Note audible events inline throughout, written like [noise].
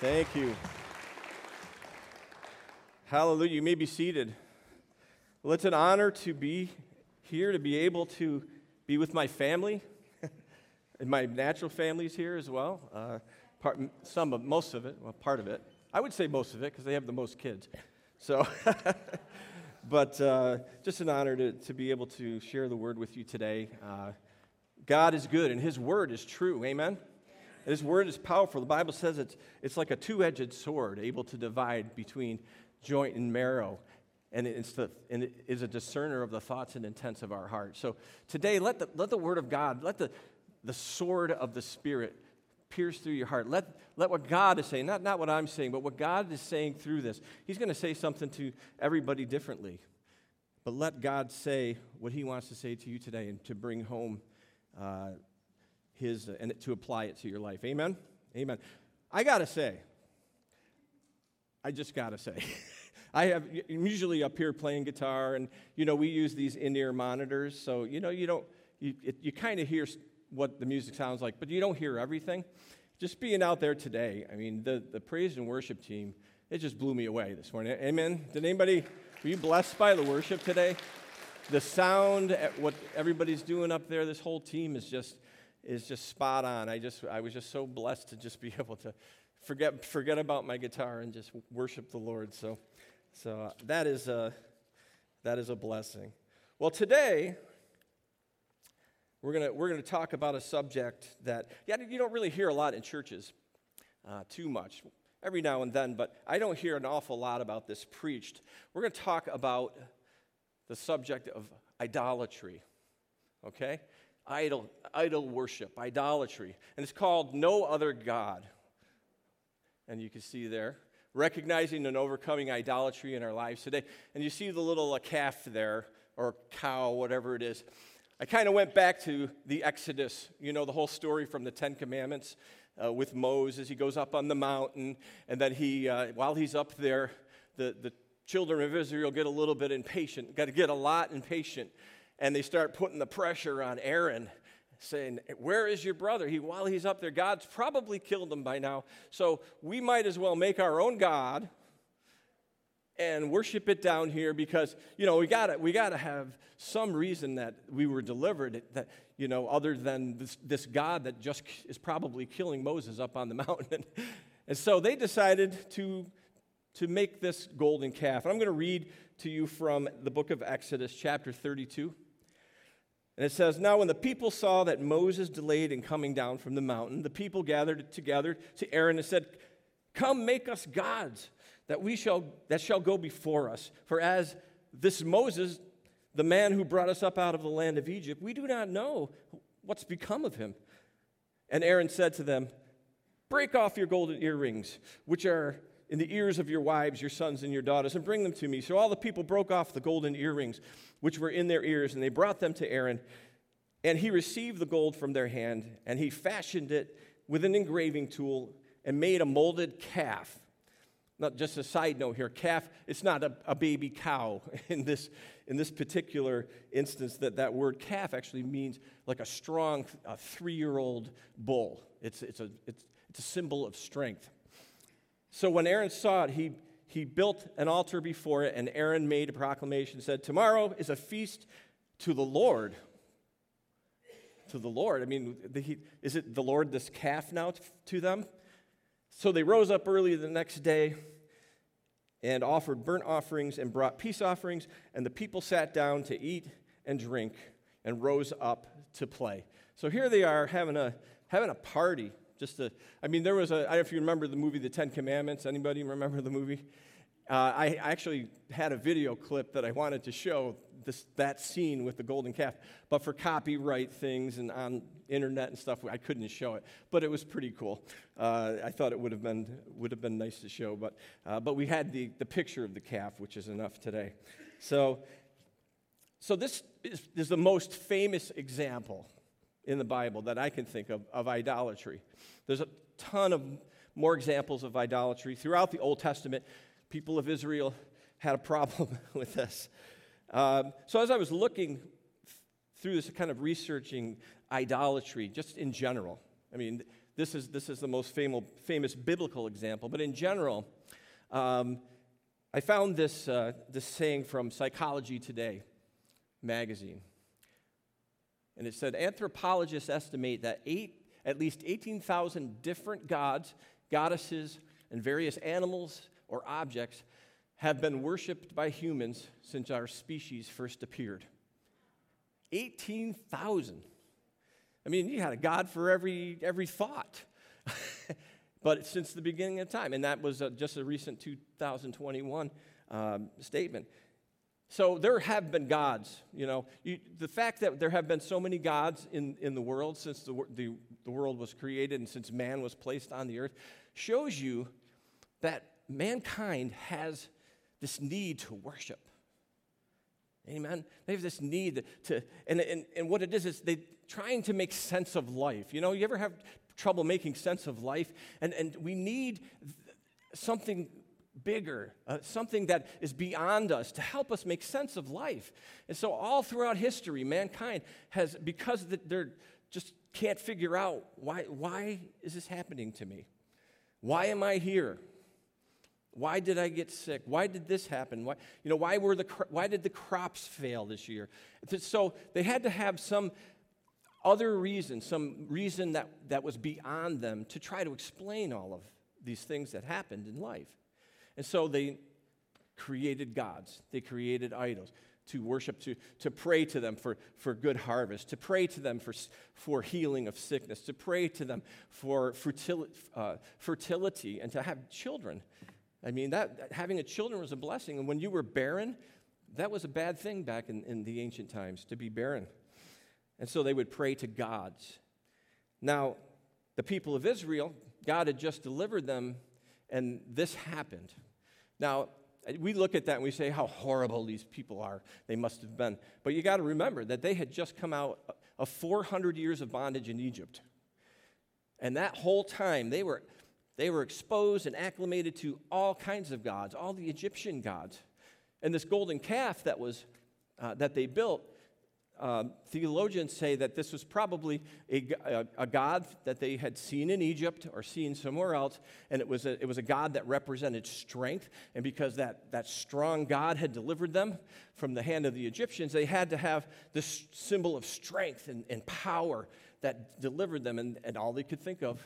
Thank you. Hallelujah. You may be seated. Well, it's an honor to be here, to be able to be with my family, [laughs] and my natural family's here as well. Uh, part, some of, most of it, well, part of it. I would say most of it because they have the most kids. So, [laughs] but uh, just an honor to, to be able to share the word with you today. Uh, God is good and His word is true. Amen. His word is powerful. The Bible says it's, it's like a two edged sword, able to divide between joint and marrow. And, it's the, and it is a discerner of the thoughts and intents of our heart. So today, let the, let the word of God, let the, the sword of the Spirit pierce through your heart. Let, let what God is saying, not, not what I'm saying, but what God is saying through this. He's going to say something to everybody differently. But let God say what He wants to say to you today and to bring home uh, his, uh, and to apply it to your life. Amen? Amen. I got to say, I just got to say, [laughs] I have, I'm usually up here playing guitar, and, you know, we use these in ear monitors, so, you know, you don't, you, you kind of hear what the music sounds like, but you don't hear everything. Just being out there today, I mean, the, the praise and worship team, it just blew me away this morning. Amen? Did anybody, were you blessed by the worship today? The sound, what everybody's doing up there, this whole team is just, is just spot on. I just I was just so blessed to just be [laughs] able to forget forget about my guitar and just worship the Lord. So so that is a that is a blessing. Well, today we're gonna we're gonna talk about a subject that yeah you don't really hear a lot in churches uh, too much every now and then, but I don't hear an awful lot about this preached. We're to talk about the subject of idolatry. Okay? Idol, idol worship, idolatry. And it's called No Other God. And you can see there, recognizing and overcoming idolatry in our lives today. And you see the little uh, calf there, or cow, whatever it is. I kind of went back to the Exodus, you know, the whole story from the Ten Commandments uh, with Moses. He goes up on the mountain, and then he, uh, while he's up there, the, the children of Israel get a little bit impatient, got to get a lot impatient and they start putting the pressure on Aaron, saying, Where is your brother? He, while he's up there, God's probably killed him by now. So we might as well make our own God and worship it down here because you know we got we got to have some reason that we were delivered that you know other than this, this god that just is probably killing moses up on the [laughs] mountain and so they decided to to make this golden calf and i'm going to read to you from the book of exodus chapter 32 and it says, Now when the people saw that Moses delayed in coming down from the mountain, the people gathered together to Aaron and said, Come make us gods that we shall that shall go before us. For as this Moses, the man who brought us up out of the land of Egypt, we do not know what's become of him. And Aaron said to them, Break off your golden earrings, which are in the ears of your wives, your sons, and your daughters, and bring them to me. So all the people broke off the golden earrings which were in their ears, and they brought them to Aaron. And he received the gold from their hand, and he fashioned it with an engraving tool and made a molded calf. Not just a side note here, calf, it's not a, a baby cow [laughs] in this, in this particular instance, that that word calf actually means like a strong three year old bull. It's, it's, a, it's, it's a symbol of strength. So when Aaron saw it, he, he built an altar before it, and Aaron made a proclamation, said, Tomorrow is a feast to the Lord. To the Lord. I mean, is it the Lord this calf now to them? So they rose up early the next day and offered burnt offerings and brought peace offerings, and the people sat down to eat and drink and rose up to play. So here they are having a, having a party just to, I mean, there was a, I don't know if you remember the movie The Ten Commandments. Anybody remember the movie? Uh, I actually had a video clip that I wanted to show this, that scene with the golden calf, but for copyright things and on internet and stuff, I couldn't show it. But it was pretty cool. Uh, I thought it would have been would have been nice to show, but uh, but we had the the picture of the calf, which is enough today. So so this is, is the most famous example in the Bible that I can think of of idolatry. There's a ton of more examples of idolatry. Throughout the Old Testament, people of Israel had a problem [laughs] with this. Um, so as I was looking through this kind of researching idolatry, just in general, I mean, this is, this is the most famous, famous biblical example. But in general, um, I found this, uh, this saying from Psychology Today magazine. And it said anthropologists estimate that eight, at least 18,000 different gods, goddesses, and various animals or objects have been worshiped by humans since our species first appeared. 18,000. I mean, you had a God for every, every thought. [laughs] but since the beginning of time, and that was uh, just a recent 2021 um, statement. So there have been gods, you know. You, the fact that there have been so many gods in, in the world since the, the, the world was created and since man was placed on the earth shows you that mankind has this need to worship. Amen. They have this need to, and, and, and what it is is they trying to make sense of life. You know, you ever have trouble making sense of life? And, and we need something bigger, uh, something that is beyond us to help us make sense of life. And so, all throughout history, mankind has, because they're just can't figure out why, why is this happening to me? Why am I here? Why did I get sick? Why did this happen? Why, you know, why, were the, why did the crops fail this year? So they had to have some other reason, some reason that, that was beyond them to try to explain all of these things that happened in life. And so they created gods, they created idols to worship, to, to pray to them for, for good harvest, to pray to them for, for healing of sickness, to pray to them for fertility, uh, fertility and to have children. I mean, that, having a children was a blessing. And when you were barren, that was a bad thing back in, in the ancient times, to be barren. And so they would pray to gods. Now, the people of Israel, God had just delivered them, and this happened. Now, we look at that and we say how horrible these people are. They must have been. But you got to remember that they had just come out of 400 years of bondage in Egypt. And that whole time, they were, they were exposed and acclimated to all kinds of gods, all the Egyptian gods. And this golden calf that, was, uh, that they built um, theologians say that this was probably a, a, a, god that they had seen in Egypt or seen somewhere else, and it was a, it was a god that represented strength. And because that, that strong God had delivered them from the hand of the Egyptians, they had to have this symbol of strength and, and power that delivered them, and, and all they could think of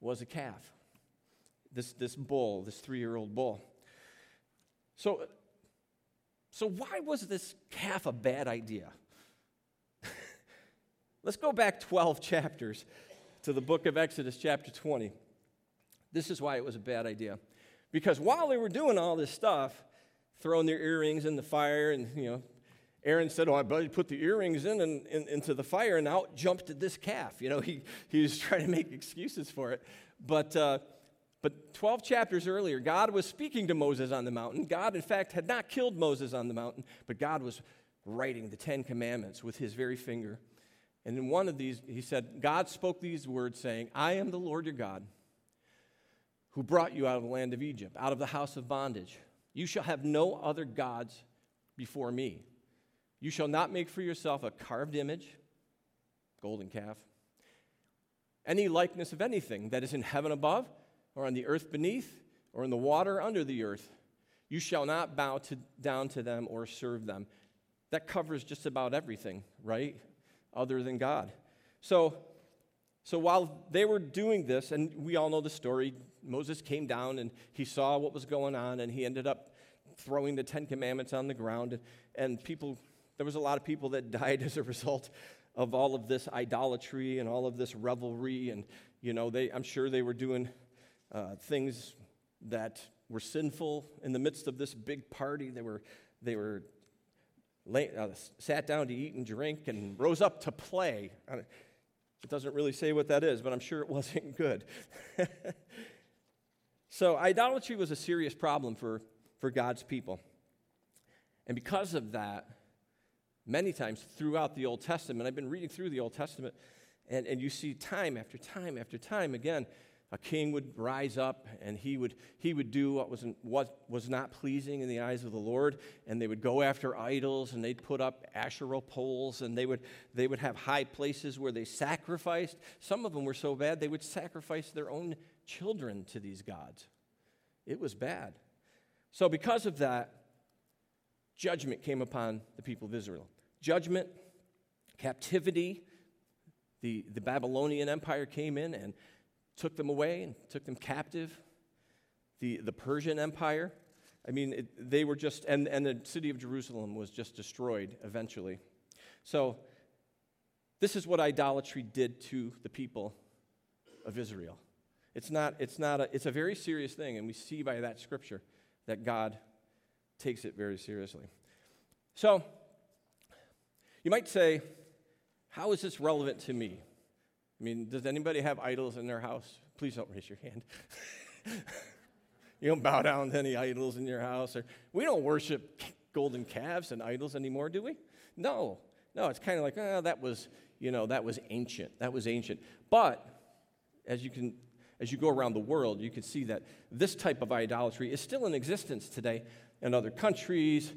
was a calf. This, this bull, this three year old bull. So, so, why was this calf a bad idea? Let's go back 12 [laughs] chapters to the book of Exodus, chapter 20. This is why it was a bad idea. Because while they were doing all this stuff, throwing their earrings in the fire, and, you know, Aaron said, Oh, I better put the earrings in and, in, into the fire, and out jumped this calf. You know, he, he was [laughs] trying to make excuses for it. But, uh, but 12 chapters earlier, God was speaking to Moses on the mountain. God, in fact, had not killed Moses on the mountain, but God was writing the Ten Commandments with his very finger. And in one of these, he said, God spoke these words, saying, I am the Lord your God, who brought you out of the land of Egypt, out of the house of bondage. You shall have no other gods before me. You shall not make for yourself a carved image, golden calf, any likeness of anything that is in heaven above, or on the earth beneath, or in the water under the earth. You shall not bow to, down to them or serve them. That covers just about everything, right? Other than God. So, so while they were doing this, and we all know the story, Moses came down and he saw what was going on, and he ended up throwing the Ten Commandments on the ground. And people, there was a lot of people that [laughs] died as a result of all of this idolatry and all of this revelry. And, you know, they, I'm sure they were doing uh, things that were sinful in the midst of this big party. They were, they were lay, uh, sat down to eat and drink and rose up to play. It doesn't really say what that is, but I'm sure it [laughs] wasn't good. [laughs] so, idolatry was a serious problem for, for God's people. And because of that, many times throughout the Old Testament, I've been reading through the Old Testament, and, and you see time after time after time again a king would rise up and he would, he would do what was, what was not pleasing in the eyes of the Lord, and they would go after idols and they'd put up Asherah poles and they would, they would have high places where they sacrificed. Some of them were so bad they would sacrifice their own children to these gods. It was bad. So, because of that, judgment came upon the people of Israel. Judgment, captivity, the, the Babylonian Empire came in and took them away and took them captive. The, the Persian Empire, I mean, it, they were just, and, and the city of Jerusalem was just destroyed eventually. So, this is what idolatry did to the people of Israel. It's not, it's not a, it's a very serious thing, and we see by that scripture that God takes it very seriously. So, you might say, how is this relevant to me? I mean, does anybody have idols in their house? Please don't raise your hand. [laughs] you don't bow down to any idols in your house. Or we don't worship golden calves and idols anymore, do we? No. No, it's kind of like, oh, that was, you know, that was ancient. That was ancient. But as you can as you go around the world, you can see that this type of idolatry is still in existence today in other countries,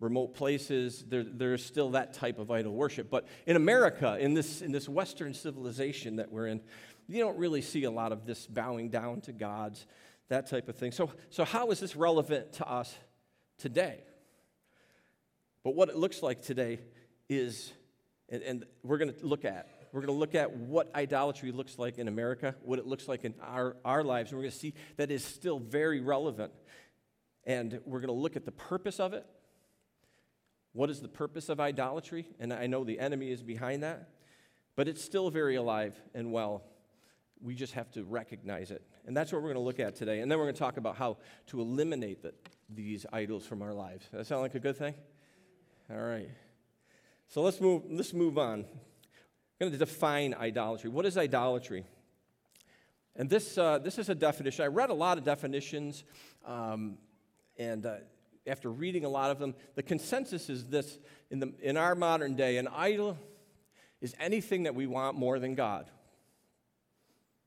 remote places, there, there's still that type of idol worship. But in America, in this, in this Western civilization that we're in, you don't really see a lot of this bowing down to gods, that type of thing. So, so how is this relevant to us today? But what it looks like today is, and, and we're going to look at, we're going to look at what idolatry looks like in America, what it looks like in our, our lives, and we're going to see that is still very relevant. And we're going to look at the purpose of it, what is the purpose of idolatry? And I know the enemy is behind that, but it's still very alive and well. We just have to recognize it. And that's what we're going to look at today. And then we're going to talk about how to eliminate the, these idols from our lives. Does that sound like a good thing? All right. So let's move, let's move on. I'm going to define idolatry. What is idolatry? And this, uh, this is a definition. I read a lot of definitions, um, and uh, after reading a lot of them, the consensus is this in, the, in our modern day an idol is anything that we want more than God,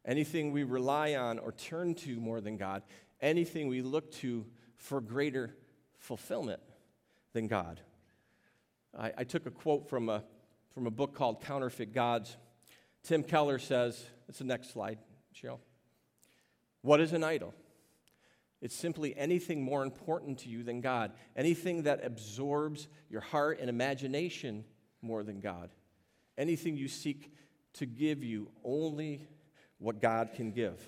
anything we rely on or turn to more than God, anything we look to for greater fulfillment than God. I, I took a quote from a, from a book called Counterfeit Gods. Tim Keller says, it's the next slide, Cheryl. What is an idol? It's simply anything more important to you than God, anything that absorbs your heart and imagination more than God, anything you seek to give you only what God can give.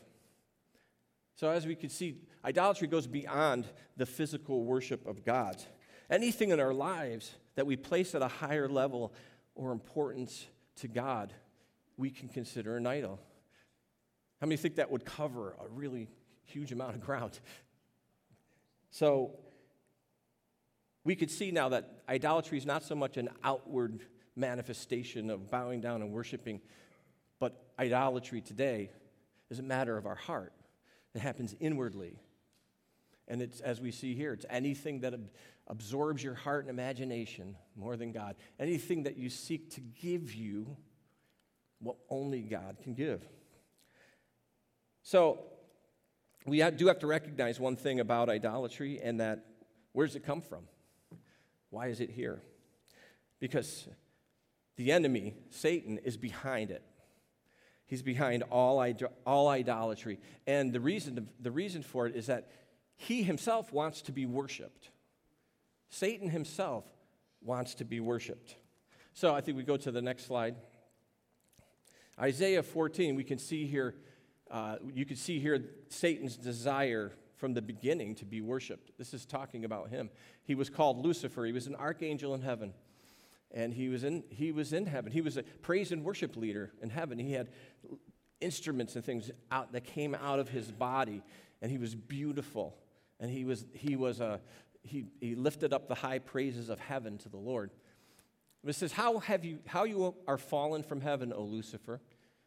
So, as we can see, idolatry goes beyond the physical worship of God. Anything in our lives that we place at a higher level or importance to God, we can consider an idol. How many think that would cover a really huge amount of ground? So we could see now that idolatry is not so much an outward manifestation of bowing down and worshiping, but idolatry today is a matter of our heart. It happens inwardly. And it's, as we see here, it's anything that ab- absorbs your heart and imagination more than God. Anything that you seek to give you what only God can give. So, we do have to recognize one thing about idolatry, and that where does it come from? Why is it here? Because the enemy, Satan, is behind it. He's behind all, all idolatry. And the reason, the reason for it is that he himself wants to be worshiped. Satan himself wants to be worshiped. So I think we go to the next slide. Isaiah 14, we can see here uh, you can see here Satan's desire from the beginning to be worshiped. This is talking about him. He was called Lucifer, he was an archangel in heaven. And he was in, he was in heaven. He was a praise and worship leader in heaven. He had instruments and things out that came out of his body, and he was beautiful. And he was, he was a, he, he lifted up the high praises of heaven to the Lord. It says, How have you how you are fallen from heaven, O Lucifer?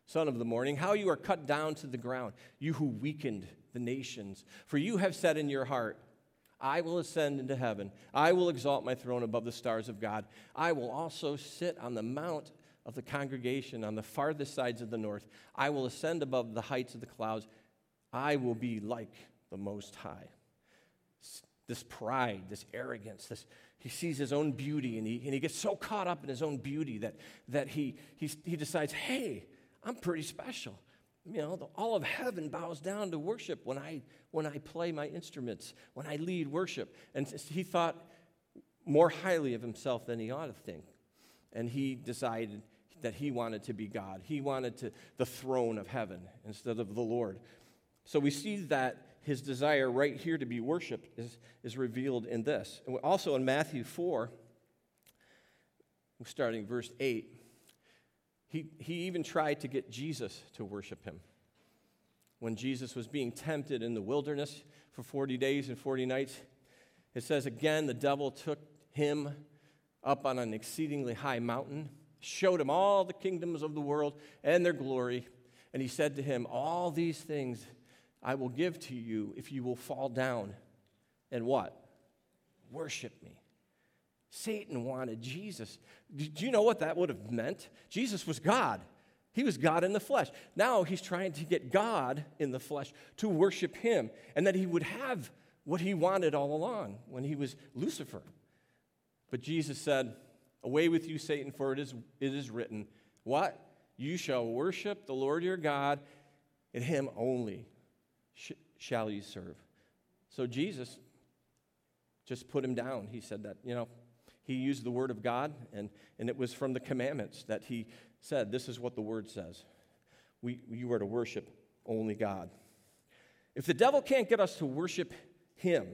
Son of the morning, how you are cut down to the ground, you who weakened the nations. For you have said in your heart, I will ascend into heaven. I will exalt my throne above the stars of God. I will also sit on the mount of the congregation on the farthest sides of the north. I will ascend above the heights of the clouds. I will be like the Most High. This pride, this arrogance, this, he sees his own beauty and he, and he gets so caught up in his own beauty that, that he, he, he decides, hey, I'm pretty special. You know, the, all of heaven bows down to worship when I, when I play my instruments, when I lead worship. And he thought more highly of himself than he ought to think. And he decided that he wanted to be God. He wanted to, the throne of heaven instead of the Lord. So we see that his desire right here to be worshiped is, is revealed in this. Also in Matthew 4, starting verse 8, he, he even tried to get Jesus to worship him. When Jesus was being tempted in the wilderness for 40 days and 40 nights, it says again, the devil took him up on an exceedingly high mountain showed him all the kingdoms of the world and their glory. And he said to him, All these things I will give to you if you will fall down and what? Worship me. Satan wanted Jesus. Do you know what that would have meant? Jesus was God. He was God in the flesh. Now he's trying to get God in the flesh to worship him and that he would have what he wanted all along when he was Lucifer. But Jesus said, Away with you, Satan, for it is, it is written, What? You shall worship the Lord your God, and him only sh- shall you serve. So Jesus just put him down. He said that, you know, he used the word of God, and, and it was from the commandments that he said, This is what the word says. We, you are to worship only God. If the devil can't get us to worship him,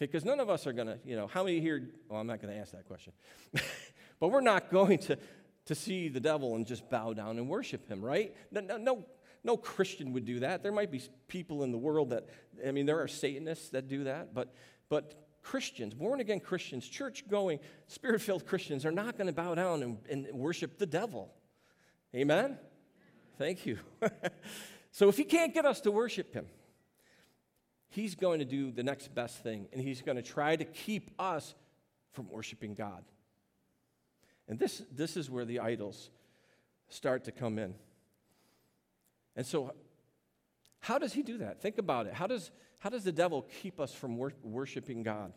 because none of us are going to, you know, how many here, well, I'm not going to ask that question. [laughs] but we're not going to, to see the devil and just bow down and worship him, right? No, no, no, no Christian would do that. There might be people in the world that, I mean, there are Satanists that do that, but, but Christians, born again Christians, church going, spirit filled Christians are not going to bow down and, and worship the devil. Amen? Thank you. [laughs] so if he can't get us to worship him, he's going to do the next best thing, and he's going to try to keep us from worshiping God. And this, this is where the idols start to come in. And so, how does he do that? Think about it. How does, how does the devil keep us from wor- worshiping God?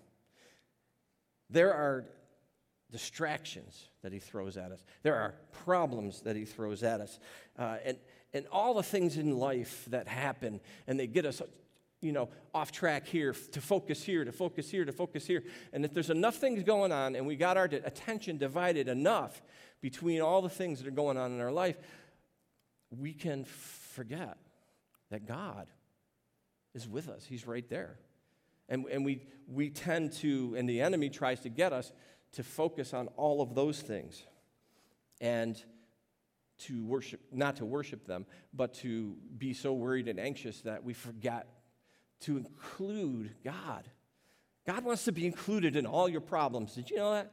There are distractions that he throws at us, there are problems that he throws at us, uh, and, and all the things in life that happen, and they get us you know, off track here, to focus here, to focus here, to focus here. And if there's enough things going on and we got our attention divided enough between all the things that are going on in our life, we can forget that God is with us. He's right there. And, and we, we tend to, and the enemy tries to get us to focus on all of those things and to worship, not to worship them, but to be so worried and anxious that we forget to include God. God wants to be included in all your problems. Did you know that?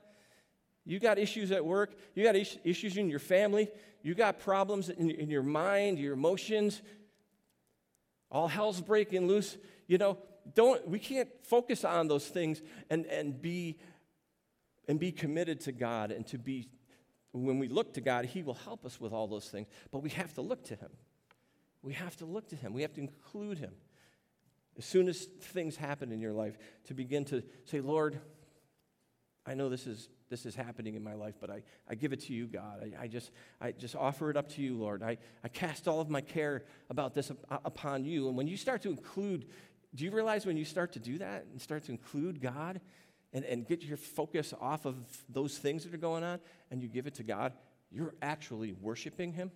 You got issues at work, you got is- issues in your family, you got problems in your mind, your emotions. All hell's breaking loose. You know, don't we can't focus on those things and, and be and be committed to God and to be when we look to God, He will help us with all those things. But we have to look to Him. We have to look to Him. We have to include Him as soon as things happen in your life, to begin to say, Lord, I know this is, this is happening in my life, but I, I give it to you, God. I, I, just, I just offer it up to you, Lord. I, I cast all of my care about this uh, upon you. And when you start to include, do you realize when you start to do that and start to include God and, and get your focus off of those things that are going on and you give it to God, you're actually worshiping Him?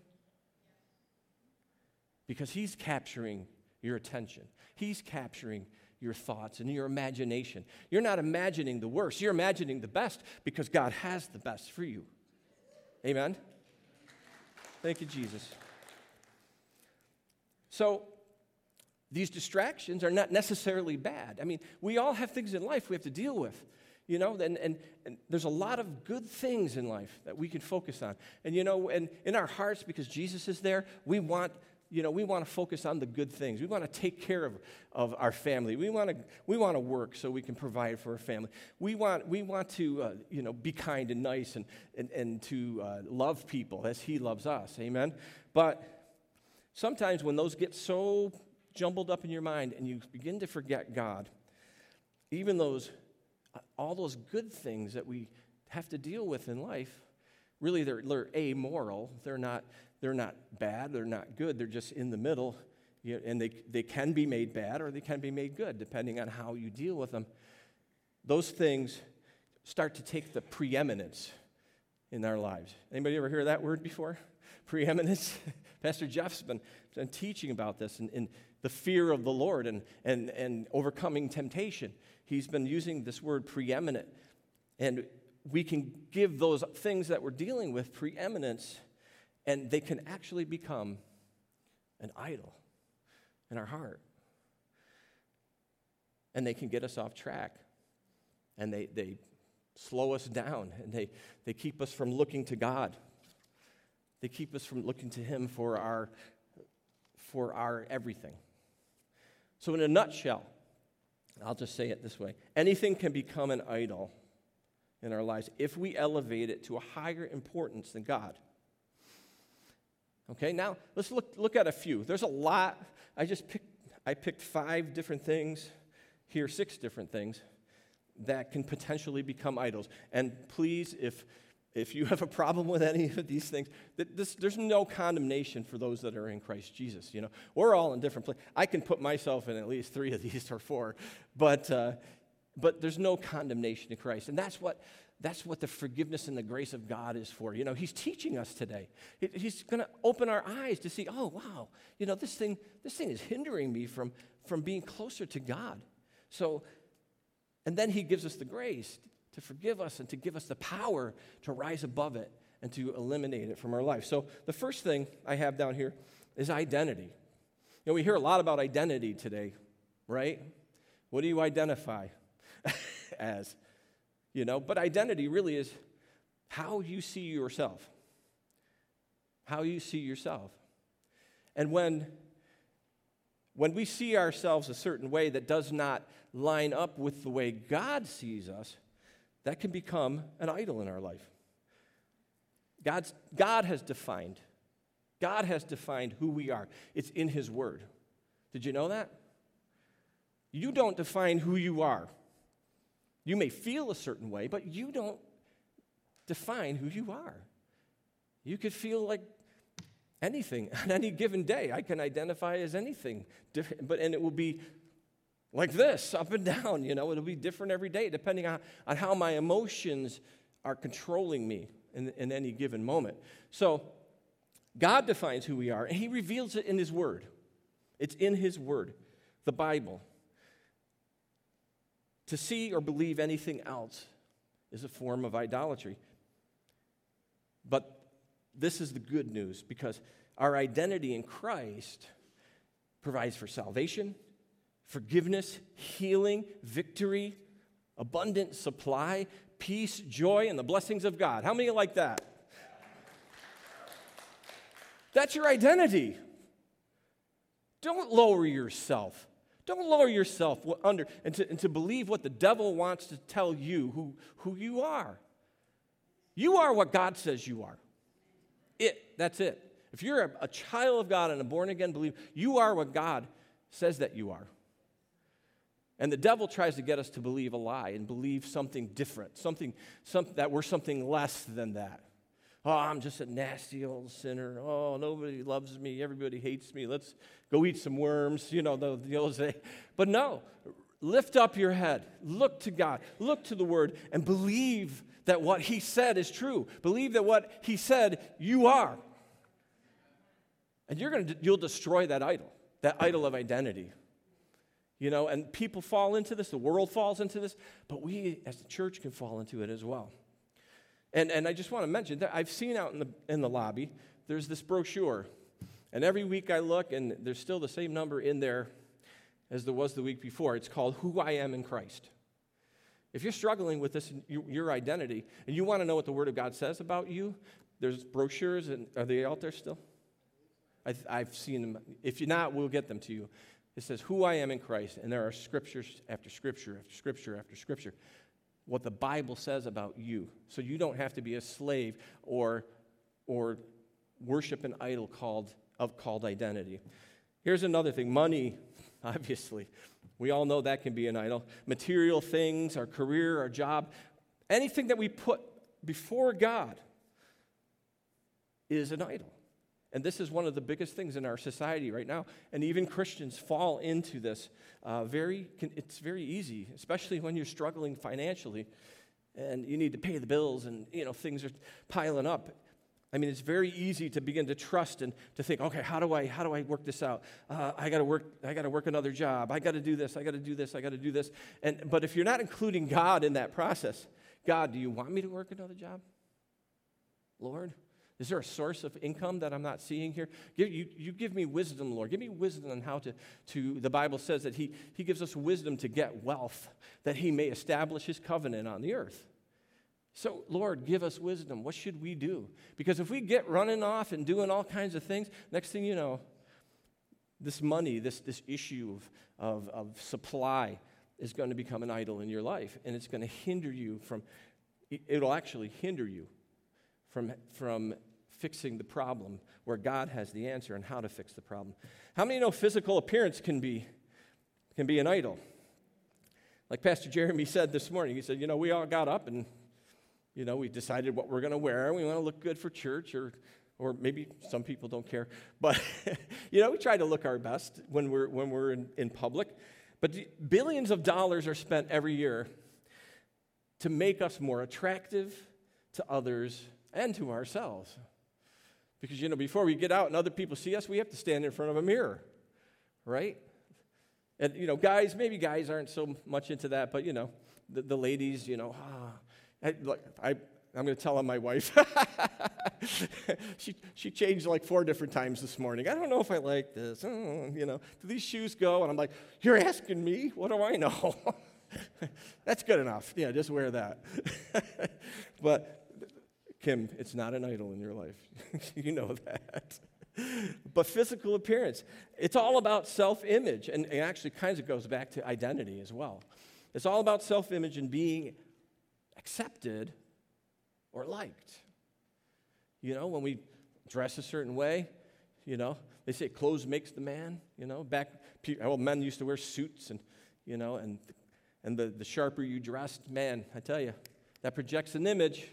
Because He's capturing your attention. He's capturing your thoughts and your imagination. You're not imagining the worst, you're imagining the best because God has the best for you. Amen? Thank you, Jesus. So, these distractions are not necessarily bad. I mean, we all have things in life we have to deal with, you know, and, and, and, there's a lot of good things in life that we can focus on. And, you know, and in our hearts, because Jesus is there, we want you know, we want to focus on the good things. We want to take care of, of our family. We want to, we want to work so we can provide for our family. We want, we want to, uh, you know, be kind and nice and, and, and to uh, love people as He loves us. Amen? But sometimes when those get so jumbled up in your mind and you begin to forget God, even those, all those good things that we have to deal with in life, really they're, they're amoral. They're not, they're not bad, they're not good, they're just in the middle. and they, they can be made bad or they can be made good, depending on how you deal with them. Those things start to take the preeminence in our lives. Anybody ever hear that word before? [laughs] Preeminence? [laughs] Pastor Jeff's been, been teaching about this and, and the fear of the Lord and, and, and overcoming temptation. He's been using this word preeminent. And we can give those things that we're dealing with preeminence, and they can actually become an idol in our heart. And they can get us off track. And they, they slow us down, and they, they keep us from looking to God. They keep us from looking to Him for our, for our everything. So, in a nutshell, I'll just say it this way anything can become an idol in our lives if we elevate it to a higher importance than God. Okay, now let's look, look at a few. There's a lot. I just picked, I picked five different things here, six different things that can potentially become idols. And please, if, if you have a problem with any of these things, that this, there's no condemnation for those that are in Christ Jesus. You know, we're all in different places. I can put myself in at least three of these [laughs] or four, but uh, but there's no condemnation in Christ. And that's what, that's what the forgiveness and the grace of God is for. You know, He's teaching us today. He's going to open our eyes to see, oh, wow, you know, this thing, this thing is hindering me from, from being closer to God. So, and then He gives us the grace to forgive us and to give us the power to rise above it and to eliminate it from our life. So, the first thing I have down here is identity. You know, we hear a lot about identity today, right? What do you identify? [laughs] as, you know, but identity really is how you see yourself. How you see yourself. And when when we see ourselves a certain way that does not line up with the way God sees us, that can become an idol in our life. God's, God has defined, God has defined who we are. It's in His Word. Did you know that? You don't define who you are. You may feel a certain way, but you don't define who you are. You could feel like anything [laughs] on any given day. I can identify as anything, but and it will be like this, up and down. You know, it'll be different every day depending on, on how my emotions are controlling me in, in any given moment. So, God defines who we are, and He reveals it in His Word. It's in His Word, the Bible. To see or believe anything else is a form of idolatry. But this is the good news because our identity in Christ provides for salvation, forgiveness, healing, victory, abundant supply, peace, joy, and the blessings of God. How many like that? That's your identity. Don't lower yourself. Don't lower yourself under and to, and to believe what the devil wants to tell you who, who you are. You are what God says you are. It, that's it. If you're a, a child of God and a born again believer, you are what God says that you are. And the devil tries to get us to believe a lie and believe something different, something, something that we're something less than that. Oh, I'm just a nasty old sinner. Oh, nobody loves me. Everybody hates me. Let's go eat some worms. You know, the, the old say. But no, lift up your head. Look to God. Look to the Word and believe that what He said is true. Believe that what He said you are. And you're going to, you'll destroy that idol, that idol of identity. You know, and people fall into this, the world falls into this, but we as the church can fall into it as well. And, and I just want to mention that I've seen out in the, in the lobby, there's this brochure. And every week I look, and there's still the same number in there as there was the week before. It's called Who I Am in Christ. If you're struggling with this, your identity, and you want to know what the Word of God says about you, there's brochures, and are they out there still? I've, I've seen them. If you're not, we'll get them to you. It says, Who I am in Christ, and there are scriptures after scripture after scripture after scripture what the Bible says about you. So you don't have to be a slave or, or worship an idol called, of, called identity. Here's another thing money, [laughs] obviously. We all know that can be an idol. Material things, our career, our job, anything that we put before God is an idol. And this is one of the biggest things in our society right now. And even Christians fall into this. Uh, very, it's very easy, especially when you're struggling financially and you need to pay the bills and you know things are piling up. I mean, it's very easy to begin to trust and to think, okay, how do I how do I work this out? Uh, I got to work. I got to work another job. I got to do this. I got to do this. I got to do this. And but if you're not including God in that process, God, do you want me to work another job? Lord, is there a source of income that I'm not seeing here? Give, you, you give me wisdom, Lord. Give me wisdom on how to, to, the Bible says that he, he gives us wisdom to get wealth, that He may establish His covenant on the earth. So, Lord, give us wisdom. What should we do? Because if we get running off and doing all kinds of things, next thing you know, this money, this, this issue of, of, of supply is going to become an idol in your life. And it's going to hinder you from, it'll actually hinder you from, from fixing the problem where God has the answer and how to fix the problem. How many know physical appearance can be, can be an idol? Like Pastor Jeremy said this morning, he said, You know, we all got up and, you know, we decided what we're going to wear. We want to look good for church, or, or maybe some people don't care. But, [laughs] you know, we try to look our best when we're, when we're in, in public. But billions of dollars are spent every year to make us more attractive to others and to ourselves. Because, you know, before we get out and other people see us, we have to stand in front of a mirror, right? And, you know, guys, maybe guys aren't so much into that, but, you know, the, the ladies, you know, ah, I, I, I'm going to tell on my wife. [laughs] she, she changed like four different times this morning. I don't know if I like this. Oh, you know, do these shoes go? And I'm like, you're asking me? What do I know? [laughs] That's good enough. Yeah, just wear that. [laughs] but Kim, it's not an idol in your life. [laughs] you know that. but physical appearance, it's all about self image. And it actually kind of goes back to identity as well. It's all about self image and being accepted or liked. You know, when we dress a certain way, you know, they say clothes makes the man, you know, back, well, men used to wear suits and, you know, and, and the, the sharper you dressed, man, I tell you, that projects an image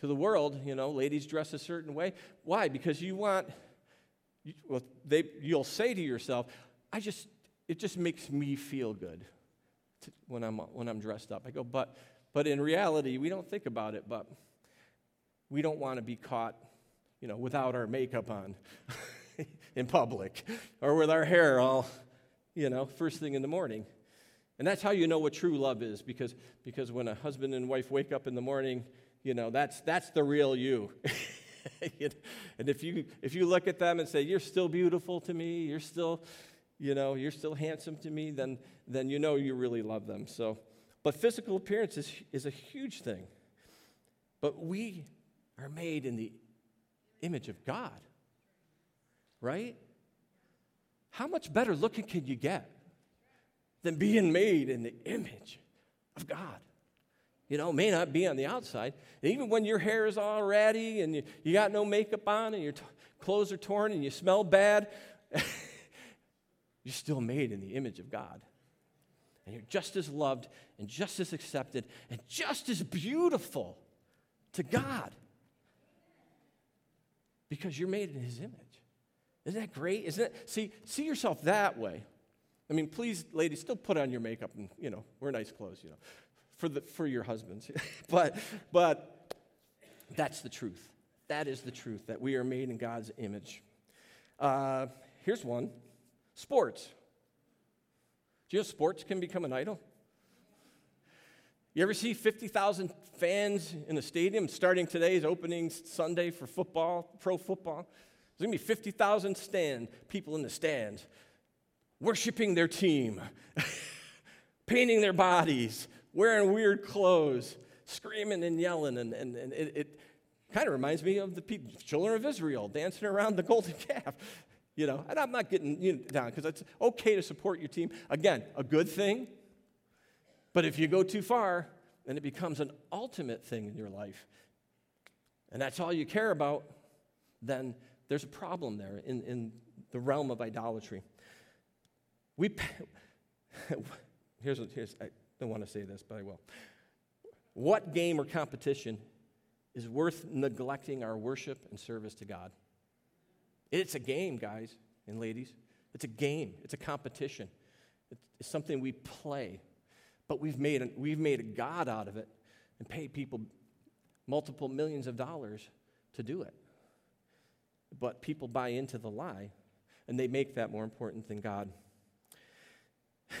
to the world, you know, ladies dress a certain way. Why? Because you want, well, they, you'll say to yourself, I just, it just makes me feel good to, when, I'm, when I'm dressed up. I go, but, but in reality, we don't think about it, but we don't want to be caught, you know, without our makeup on [laughs] in public or with our hair all, you know, first thing in the morning. And that's how you know what true love is because, because when a husband and wife wake up in the morning, you know, that's, that's the real you. [laughs] and if you, if you look at them and say, You're still beautiful to me, you're still, you know, you're still handsome to me, then, then you know you really love them. So, but physical appearance is, is a huge thing. But we are made in the image of God, right? How much better looking can you get than being made in the image of God? You know, may not be on the outside. And even when your hair is all ratty and you, you got no makeup on and your t- clothes are torn and you smell bad, [laughs] you're still made in the image of God. And you're just as loved and just as accepted and just as beautiful to God because you're made in His image. Isn't that great? Isn't it? See, see yourself that way. I mean, please, ladies, still put on your makeup and, you know, wear nice clothes, you know for, the, for your husbands. [laughs] but, but that's the truth. That is the truth, that we are made in God's image. Uh, here's one sports. Do you know sports can become an idol? You ever see 50,000 fans in a stadium? Starting today is opening Sunday for football, pro football. There's going to be 50,000 stand people in the stands worshiping their team, [laughs] painting their bodies, wearing weird clothes, screaming and yelling. And, and, and it, it kind of reminds me of the people, children of Israel dancing around the golden [laughs] calf. You know, and I'm not getting you down because it's okay to support your team. Again, a good thing. But if you go too far, then it becomes an ultimate thing in your life. And that's all you care about, then there's a problem there in, in the realm of idolatry. We, [laughs] here's, here's, don't want to say this, but I will. What game or competition is worth neglecting our worship and service to God? It's a game, guys and ladies. It's a game, it's a competition, it's something we play. But we've made, a, we've made a God out of it and paid people multiple millions of dollars to do it. But people buy into the lie and they make that more important than God. [laughs]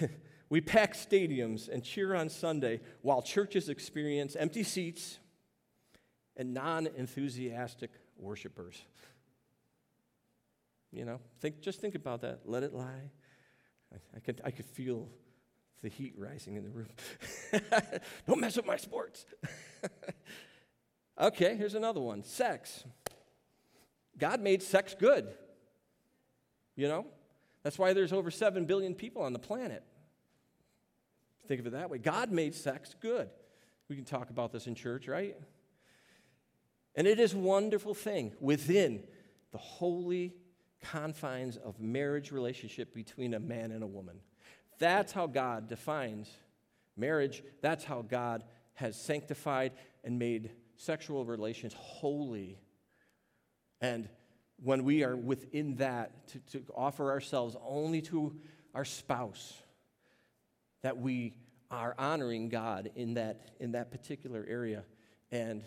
we pack stadiums and cheer on Sunday while churches experience empty seats and non enthusiastic worshipers. You know, think, just think about that. Let it lie. I, I, could, I could feel the heat rising in the room. [laughs] Don't mess with my sports. [laughs] okay, here's another one sex. God made sex good. You know? That's why there's over 7 billion people on the planet. Think of it that way. God made sex good. We can talk about this in church, right? And it is a wonderful thing within the holy confines of marriage relationship between a man and a woman. That's how God defines marriage. That's how God has sanctified and made sexual relations holy. And when we are within that, to, to offer ourselves only to our spouse, that we are honoring God in that, in that particular area and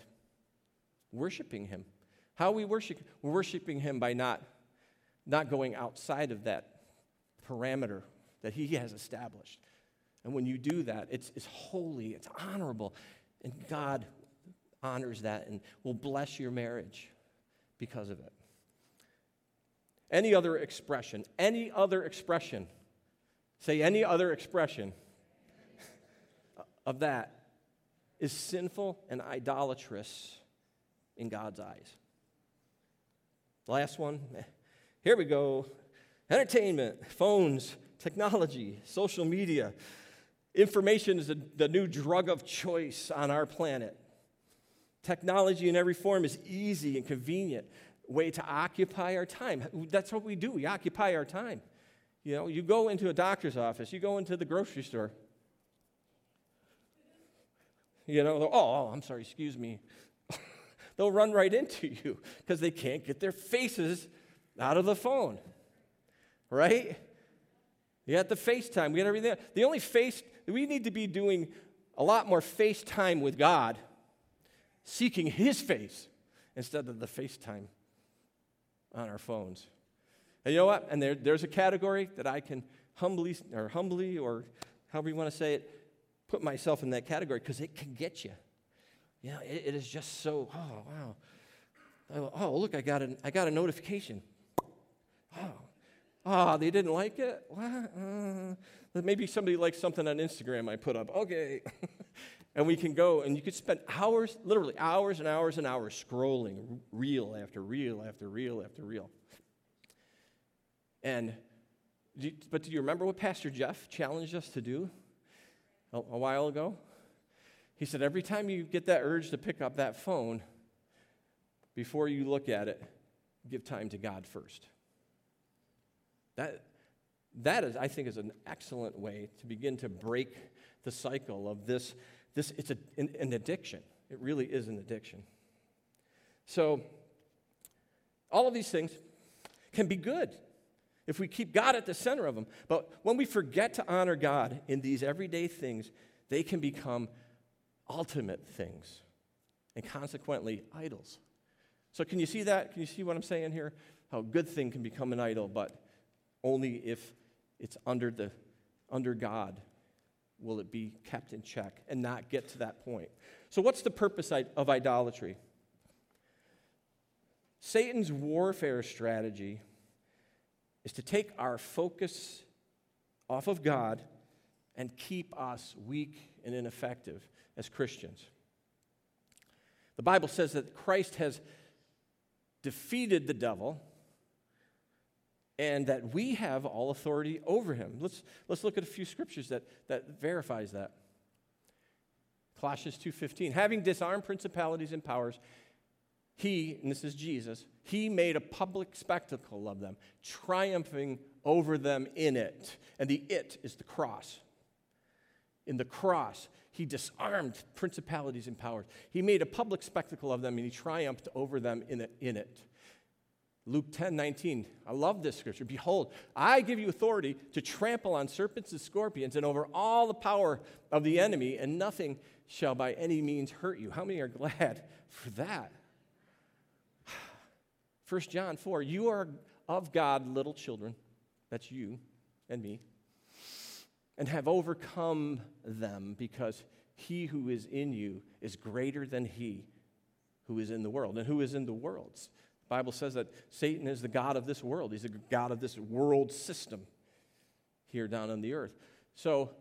worshiping Him. How we worship? We're worshiping Him by not, not going outside of that parameter that He has established. And when you do that, it's, it's holy, it's honorable, and God honors that and will bless your marriage because of it. Any other expression, any other expression, say any other expression of that is sinful and idolatrous in God's eyes. Last one, here we go. Entertainment, phones, technology, social media. Information is the new drug of choice on our planet. Technology in every form is easy and convenient way to occupy our time. That's what we do. We occupy our time. You know, you go into a doctor's office, you go into the grocery store. You know, oh, oh I'm sorry, excuse me. [laughs] They'll run right into you because they can't get their faces out of the phone. Right? You got the FaceTime, we got everything. The only face, we need to be doing a lot more FaceTime with God, seeking His face instead of the FaceTime on our phones. And you know what? And there, there's a category that I can humbly, or humbly, or however you want to say it, put myself in that category because it can get you. You know, it, it is just so, oh, wow. Oh, oh, look, I got, a, I got a notification. Oh, oh, they didn't like it? What? Uh, maybe somebody likes something on Instagram I put up. Okay. [laughs] and we can go and you could spend hours, literally hours and hours and hours scrolling reel after reel after reel after reel. And, but do you remember what Pastor Jeff challenged us to do a, while ago? He said, every time you get that urge to pick up that phone, before you look at it, give time to God first. That, that is, I think, is an excellent way to begin to break the cycle of this. this it's a, an, an addiction. It really is an addiction. So, all of these things can be good if we keep God at the center of them. But when we forget to honor God in these everyday things, they can become ultimate things and consequently idols. So, can you see that? Can you see what I'm saying here? How a good thing can become an idol, but only if it's under, the, under God will it be kept in check and not get to that point. So, what's the purpose of idolatry? Satan's warfare strategy is to take our focus off of God and keep us weak and ineffective as Christians. The Bible says that Christ has defeated the devil and that we have all authority over him. Let's, let's look at a few scriptures that, that verifies that. Colossians 2:15, having disarmed principalities and powers, he, and this is Jesus, he made a public spectacle of them, triumphing over them in it. And the it is the cross. In the cross, he disarmed principalities and powers. He made a public spectacle of them and he triumphed over them in it. In it. Luke 10 19. I love this scripture. Behold, I give you authority to trample on serpents and scorpions and over all the power of the enemy, and nothing shall by any means hurt you. How many are glad [laughs] for that? 1 John 4 You are of God, little children. That's you and me. And have overcome them because he who is in you is greater than he who is in the world. And who is in the world? The Bible says that Satan is the God of this world, he's the God of this world system here down on the earth. So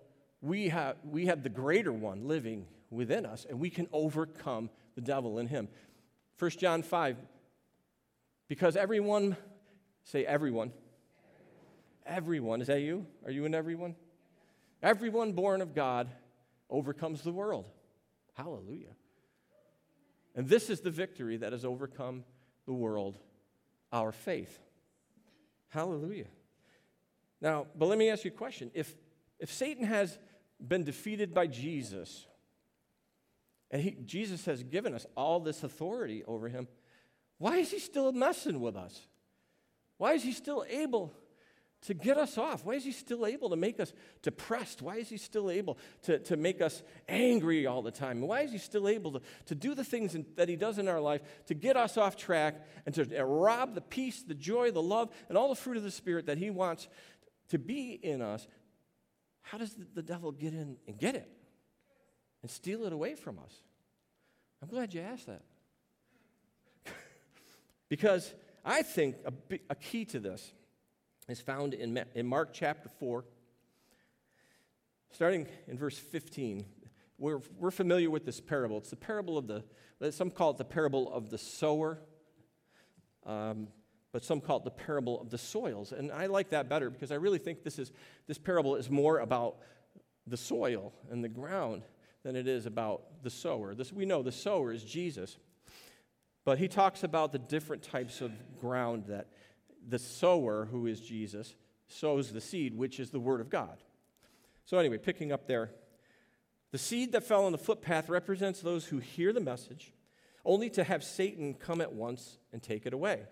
we have, we have the greater one living within us, and we can overcome the devil in him. 1 John 5 because everyone, say everyone. Everyone. Is that you? Are you in everyone? Everyone born of God overcomes the world. Hallelujah. And this is the victory that has overcome the world, our faith. Hallelujah. Now, but let me ask you a question. If, if Satan has been defeated by Jesus, and he, Jesus has given us all this authority over him, why is he still messing with us? Why is he still able to get us off? Why is he still able to make us depressed? Why is he still able to, to make us angry all the time? Why is he still able to, to do the things in, that he does in our life to get us off track and to uh, rob the peace, the joy, the love, and all the fruit of the Spirit that he wants to be in us? How does the, the devil get in and get it and steal it away from us? I'm glad you asked that. Because I think a, a key to this is found in, in Mark chapter 4, starting in verse 15. We're, we're familiar with this parable. It's the parable of the, some call it the parable of the sower, um, but some call it the parable of the soils. And I like that better because I really think this, is, this parable is more about the soil and the ground than it is about the sower. This, we know the sower is Jesus. But he talks about the different types of ground that the sower, who is Jesus, sows the seed, which is the Word of God. So, anyway, picking up there, the seed that fell on the footpath represents those who hear the message, only to have Satan come at once and take it away.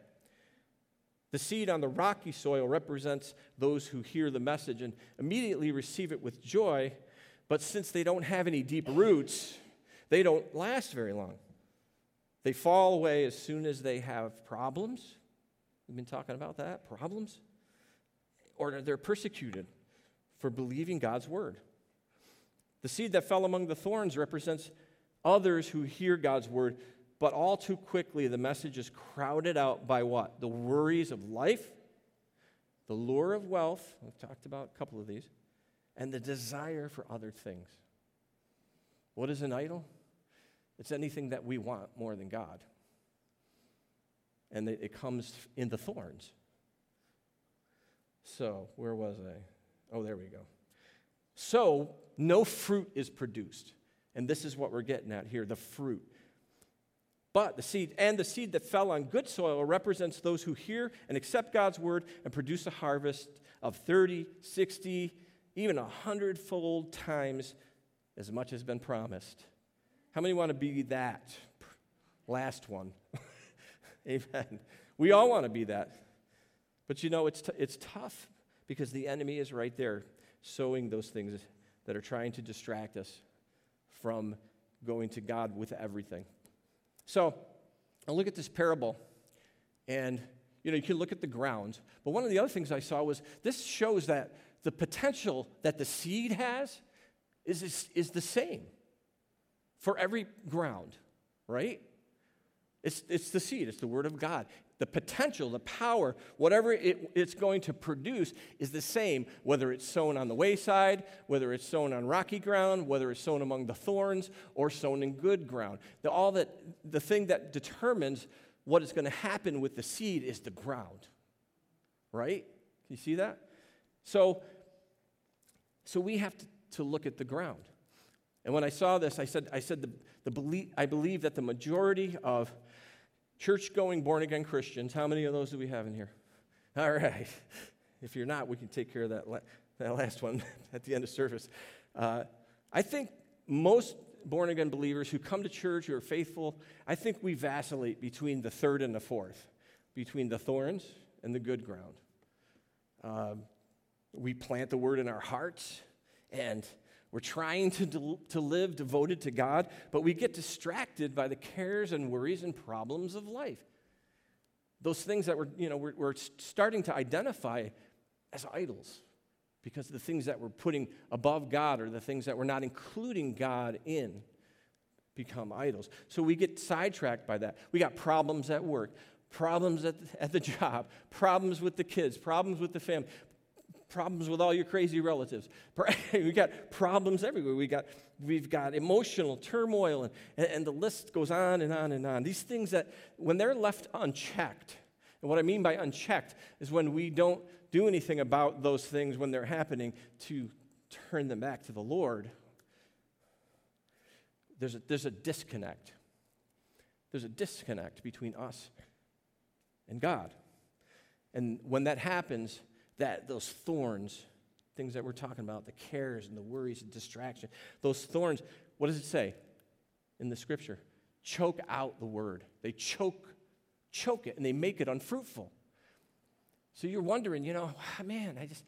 The seed on the rocky soil represents those who hear the message and immediately receive it with joy, but since they don't have any deep roots, they don't last very long. They fall away as soon as they have problems. We've been talking about that problems. Or they're persecuted for believing God's word. The seed that fell among the thorns represents others who hear God's word, but all too quickly the message is crowded out by what? The worries of life, the lure of wealth. We've talked about a couple of these, and the desire for other things. What is an idol? It's anything that we want more than God. And it comes in the thorns. So, where was I? Oh, there we go. So, no fruit is produced. And this is what we're getting at here the fruit. But the seed, and the seed that fell on good soil represents those who hear and accept God's word and produce a harvest of 30, 60, even a hundredfold times as much has been promised. How many want to be that last one? [laughs] Amen. We all want to be that. But you know, it's, t- it's tough because the enemy is right there sowing those things that are trying to distract us from going to God with everything. So, I look at this parable, and you know, you can look at the grounds, but one of the other things I saw was this shows that the potential that the seed has is, is, is the same for every ground, right? It's, it's the seed, it's the Word of God. The potential, the power, whatever it, it's going to produce is the same, whether it's sown on the wayside, whether it's sown on rocky ground, whether it's sown among the thorns, or sown in good ground. The, all that, the thing that determines what is going to happen with the seed is the ground, right? Can you see that? So, so we have to, to look at the ground. And when I saw this, I said, I said the, the belief, I believe that the majority of church going, born again Christians. How many of those do we have in here? [laughs] All right. [laughs] If you're not, we can take care of that, la- that last one [laughs] at the end of service. Uh, I think most born again believers who come to church, who are faithful, I think we vacillate between the third and the fourth, between the thorns and the good ground. Um, we plant the word in our hearts and we're trying to, to live devoted to God, but we get distracted by the cares and worries and problems of life. Those things that we're, you know, we're, we're starting to identify as idols because the things that we're putting above God or the things that we're not including God in become idols. So we get sidetracked by that. We got problems at work, problems at, at the job, problems with the kids, problems with the family, problems with all your crazy relatives. [laughs] we got problems everywhere. We got, we've got emotional turmoil, and, and, and the list goes on and on and on. These things that, when they're left unchecked, and what I mean by unchecked is when we don't do anything about those things when they're happening to turn them back to the Lord, there's a, there's a disconnect. There's a disconnect between us and God. And when that happens, that those thorns, things that we're talking about, the cares and the worries and distraction, those thorns, what does it say in the scripture? Choke out the word. They choke, choke it, and they make it unfruitful. So you're wondering, you know, ah, man, I just,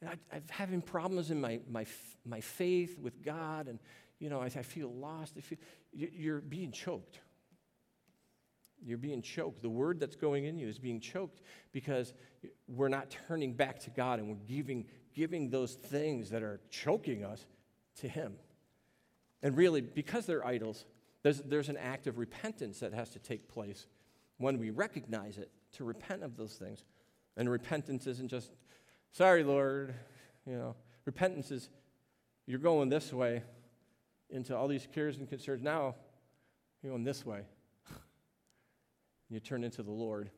you know, I, am having problems in my, my, my faith with God, and, you know, I, I feel lost. I feel, you're being choked. You're being choked. The word that's going in you is being choked because we're not turning back to God and we're giving, giving those things that are choking us to Him. And really, because they're idols, there's, there's an act of repentance that has to take place when we recognize it to repent of those things. And repentance isn't just, sorry, Lord, you know, repentance is you're going this way into all these cares and concerns. Now, you're going this way. You turn into the Lord.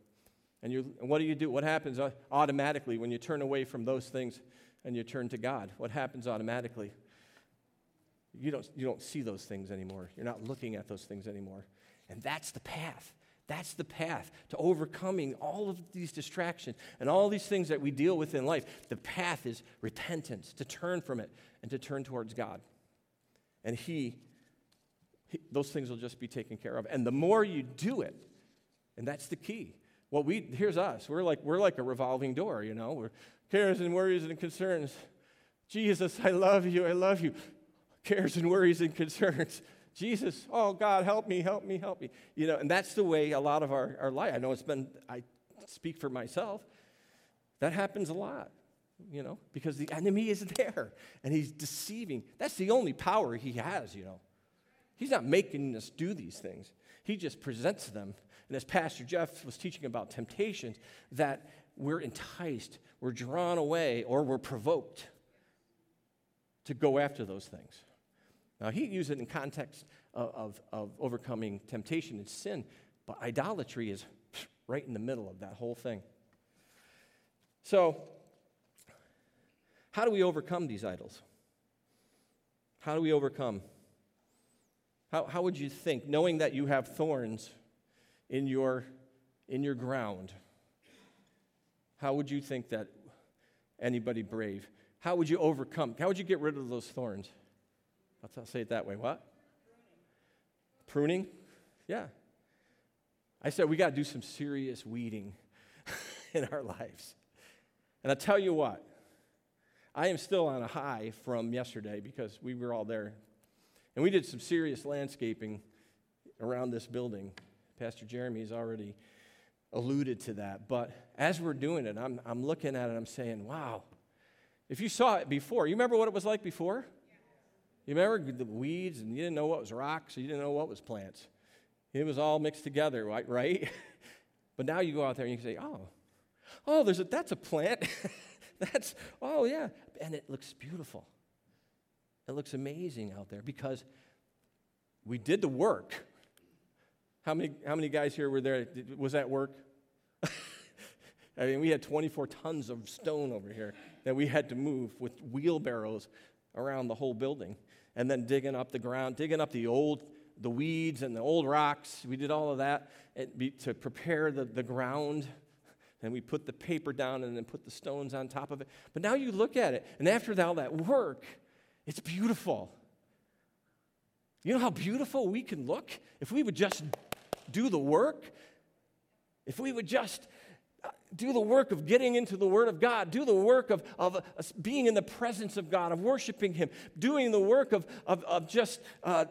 And, you, what do you do? What happens uh, automatically when you turn away from those things and you turn to God? What happens automatically? You don't, you don't see those things anymore. You're not looking at those things anymore. And that's the path. That's the path to overcoming all of these distractions and all these things that we deal with in life. The path is repentance, to turn from it and to turn towards God. And he, he those things will just be taken care of. And the more you do it, and that's the key. Well, we here's us. We're like we're like a revolving door, you know. We're cares and worries and concerns. Jesus, I love you. I love you. Cares and worries and concerns. Jesus, oh God, help me, help me, help me. You know, and that's the way a lot of our, our life, I know it's been, I speak for myself, that happens a lot, you know, because the enemy is there and he's deceiving. That's the only power he has, you know. He's not making us do these things, he just presents them. And as Pastor Jeff was teaching about temptations, that we're enticed, we're drawn away, or we're provoked to go after those things. Now, he used it in context of, of, of overcoming temptation and sin, but idolatry is right in the middle of that whole thing. So, how do we overcome these idols? How do we overcome? How, how would you think, knowing that you have thorns in your, in your ground, how would you think that anybody brave? How would you overcome? How would you get rid of those thorns? I'll say it that way. What? Pruning? Yeah. I said we got to do some serious weeding [laughs] in our lives. And I tell you what, I am still on a high from yesterday because we were all there. And we did some serious landscaping around this building. Pastor Jeremy has already alluded to that. But as we're doing it, I'm, I'm looking at it, I'm saying, wow. If you saw it before, you remember what it was like before? You remember the weeds, and you didn't know what was rocks, you didn't know what was plants. It was all mixed together, right? right? [laughs] but now you go out there and you can say, oh, oh, there's a, that's a plant. [laughs] that's, oh, yeah. And it looks beautiful. It looks amazing out there because we did the work. How many, how many guys here were there? Was that work? [laughs] I mean, we had 24 tons of stone over here that we had to move with wheelbarrows around the whole building and then digging up the ground, digging up the old, the weeds and the old rocks. We did all of that to prepare the, the ground. And we put the paper down and then put the stones on top of it. But now you look at it, and after all that work, it's beautiful. You know how beautiful we can look if we would just do the work? If we would just uh, do the work of getting into the Word of God, do the work of, of uh, being in the presence of God, of worshiping Him, doing the work of, of, of just uh,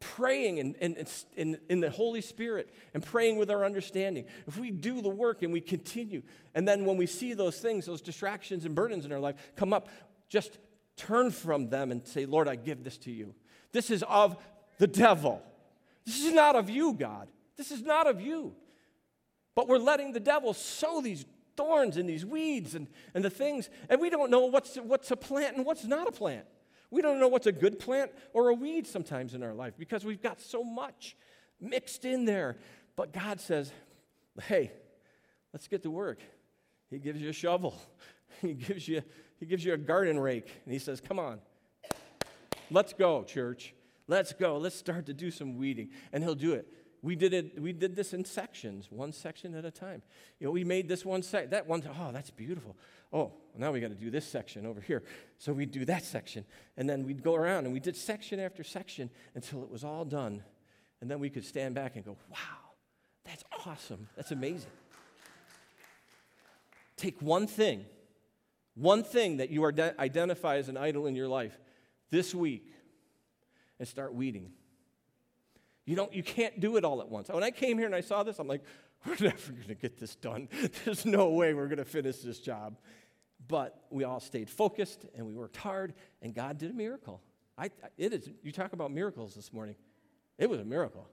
praying in, in, in, in the Holy Spirit and praying with our understanding. If we do the work and we continue, and then when we see those things, those distractions and burdens in our life come up, just turn from them and say, Lord, I give this to you. This is of the devil. This is not of you, God. This is not of you. But we're letting the devil sow these thorns and these weeds and, and the things, and we don't know what's, what's a plant and what's not a plant. We don't know what's a good plant or a weed sometimes in our life because we've got so much mixed in there. But God says, hey, let's get to work. He gives you a shovel, [laughs] He gives you, he gives you a garden rake, and He says, come on, let's go, church. Let's go. Let's start to do some weeding. And He'll do it we did it we did this in sections one section at a time. You know we made this one sec that one oh that's beautiful. Oh now we got to do this section over here. So we'd do that section and then we'd go around and we did section after section until it was all done. And then we could stand back and go wow that's awesome. That's amazing. Take one thing one thing that you are identify as an idol in your life this week and start weeding you don't you can't do it all at once. When I came here and I saw this, I'm like, [laughs] we're never going to get this done. [laughs] There's no way we're going to finish this job. But we all stayed focused and we worked hard and God did a miracle. I, it is, you talk about miracles this morning. It was a miracle.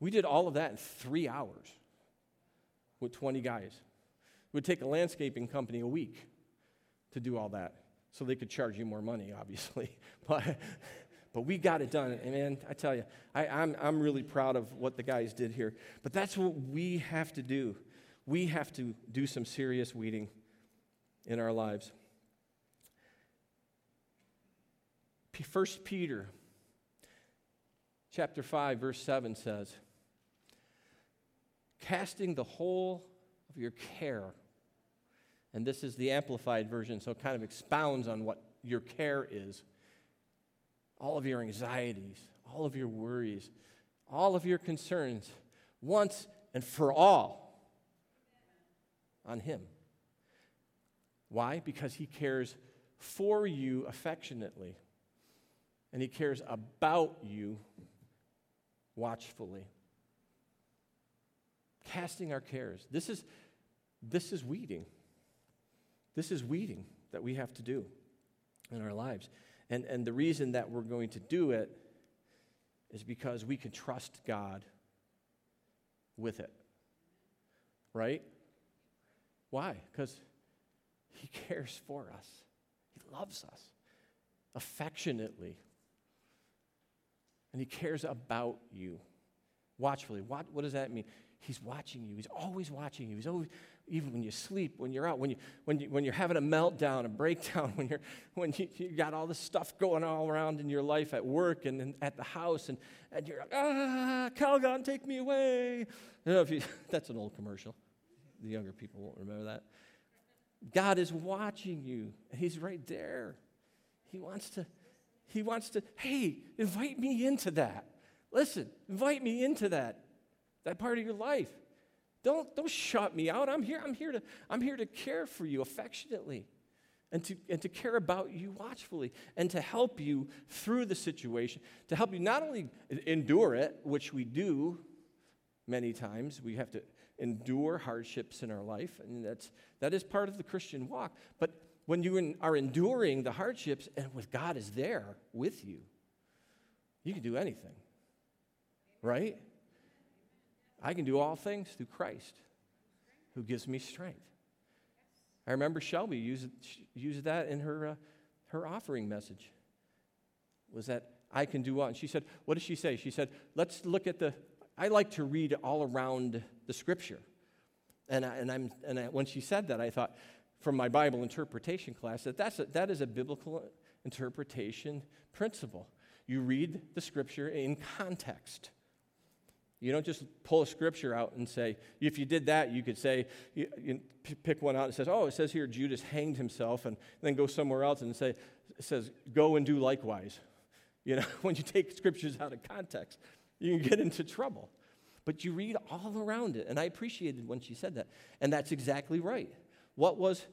We did all of that in three hours with 20 guys. It would take a landscaping company a week to do all that so they could charge you more money, obviously. [laughs] But but we got it done. And man, I tell you, I, I'm, I'm really proud of what the guys did here. But that's what we have to do. We have to do some serious weeding in our lives. First Peter chapter 5 verse 7 says casting the whole of your care and this is the amplified version so it kind of expounds on what your care is all of your anxieties, all of your worries, all of your concerns, once and for all, on Him. Why? Because He cares for you affectionately, and He cares about you watchfully. Casting our cares. This is, this is weeding. This is weeding that we have to do in our lives. And, and the reason that we're going to do it is because we can trust God with it. Right? Why? Because He [laughs] cares for us, He loves us affectionately, and He cares about you watchfully. What, what does that mean? He's watching you. He's always watching you. He's always, even when you sleep, when you're out, when, you, when, you, when you're having a meltdown, a breakdown, [laughs] when, you're, when you, you got all this stuff going all around in your life at work and, at the house, and, and you're like, ah, Calgon, take me away. You know, if you, [laughs] that's an old commercial. The younger people won't remember that. God is watching you. He's right there. He wants to, he wants to, hey, invite me into that. Listen, invite me into that, that part of your life. Don't, don't shut me out. I'm here, I'm, here to, I'm here to care for you affectionately and to, and to care about you watchfully and to help you through the situation, to help you not only endure it, which we do many times, we have to endure hardships in our life, and that's, that is part of the Christian walk. But when you are enduring the hardships and with God is there with you, you can do anything, right? I can do all things through Christ who gives me strength. I remember Shelby used, used that in her, uh, her offering message. Was that I can do all? And she said, What did she say? She said, Let's look at the. I like to read all around the scripture. And, I, and, I'm, and I, when she said that, I thought, from my Bible interpretation class, that that's a, that is a biblical interpretation principle. you read the scripture in context. You don't just pull a scripture out and say, if you did that, you could say, you, you pick one out and says, oh, it says here Judas hanged himself, and then go somewhere else and say, it says, go and do likewise. You know, [laughs] when you take scriptures out of context, you can get into trouble. But you read all around it, and I appreciated when she said that. And that's exactly right. What was,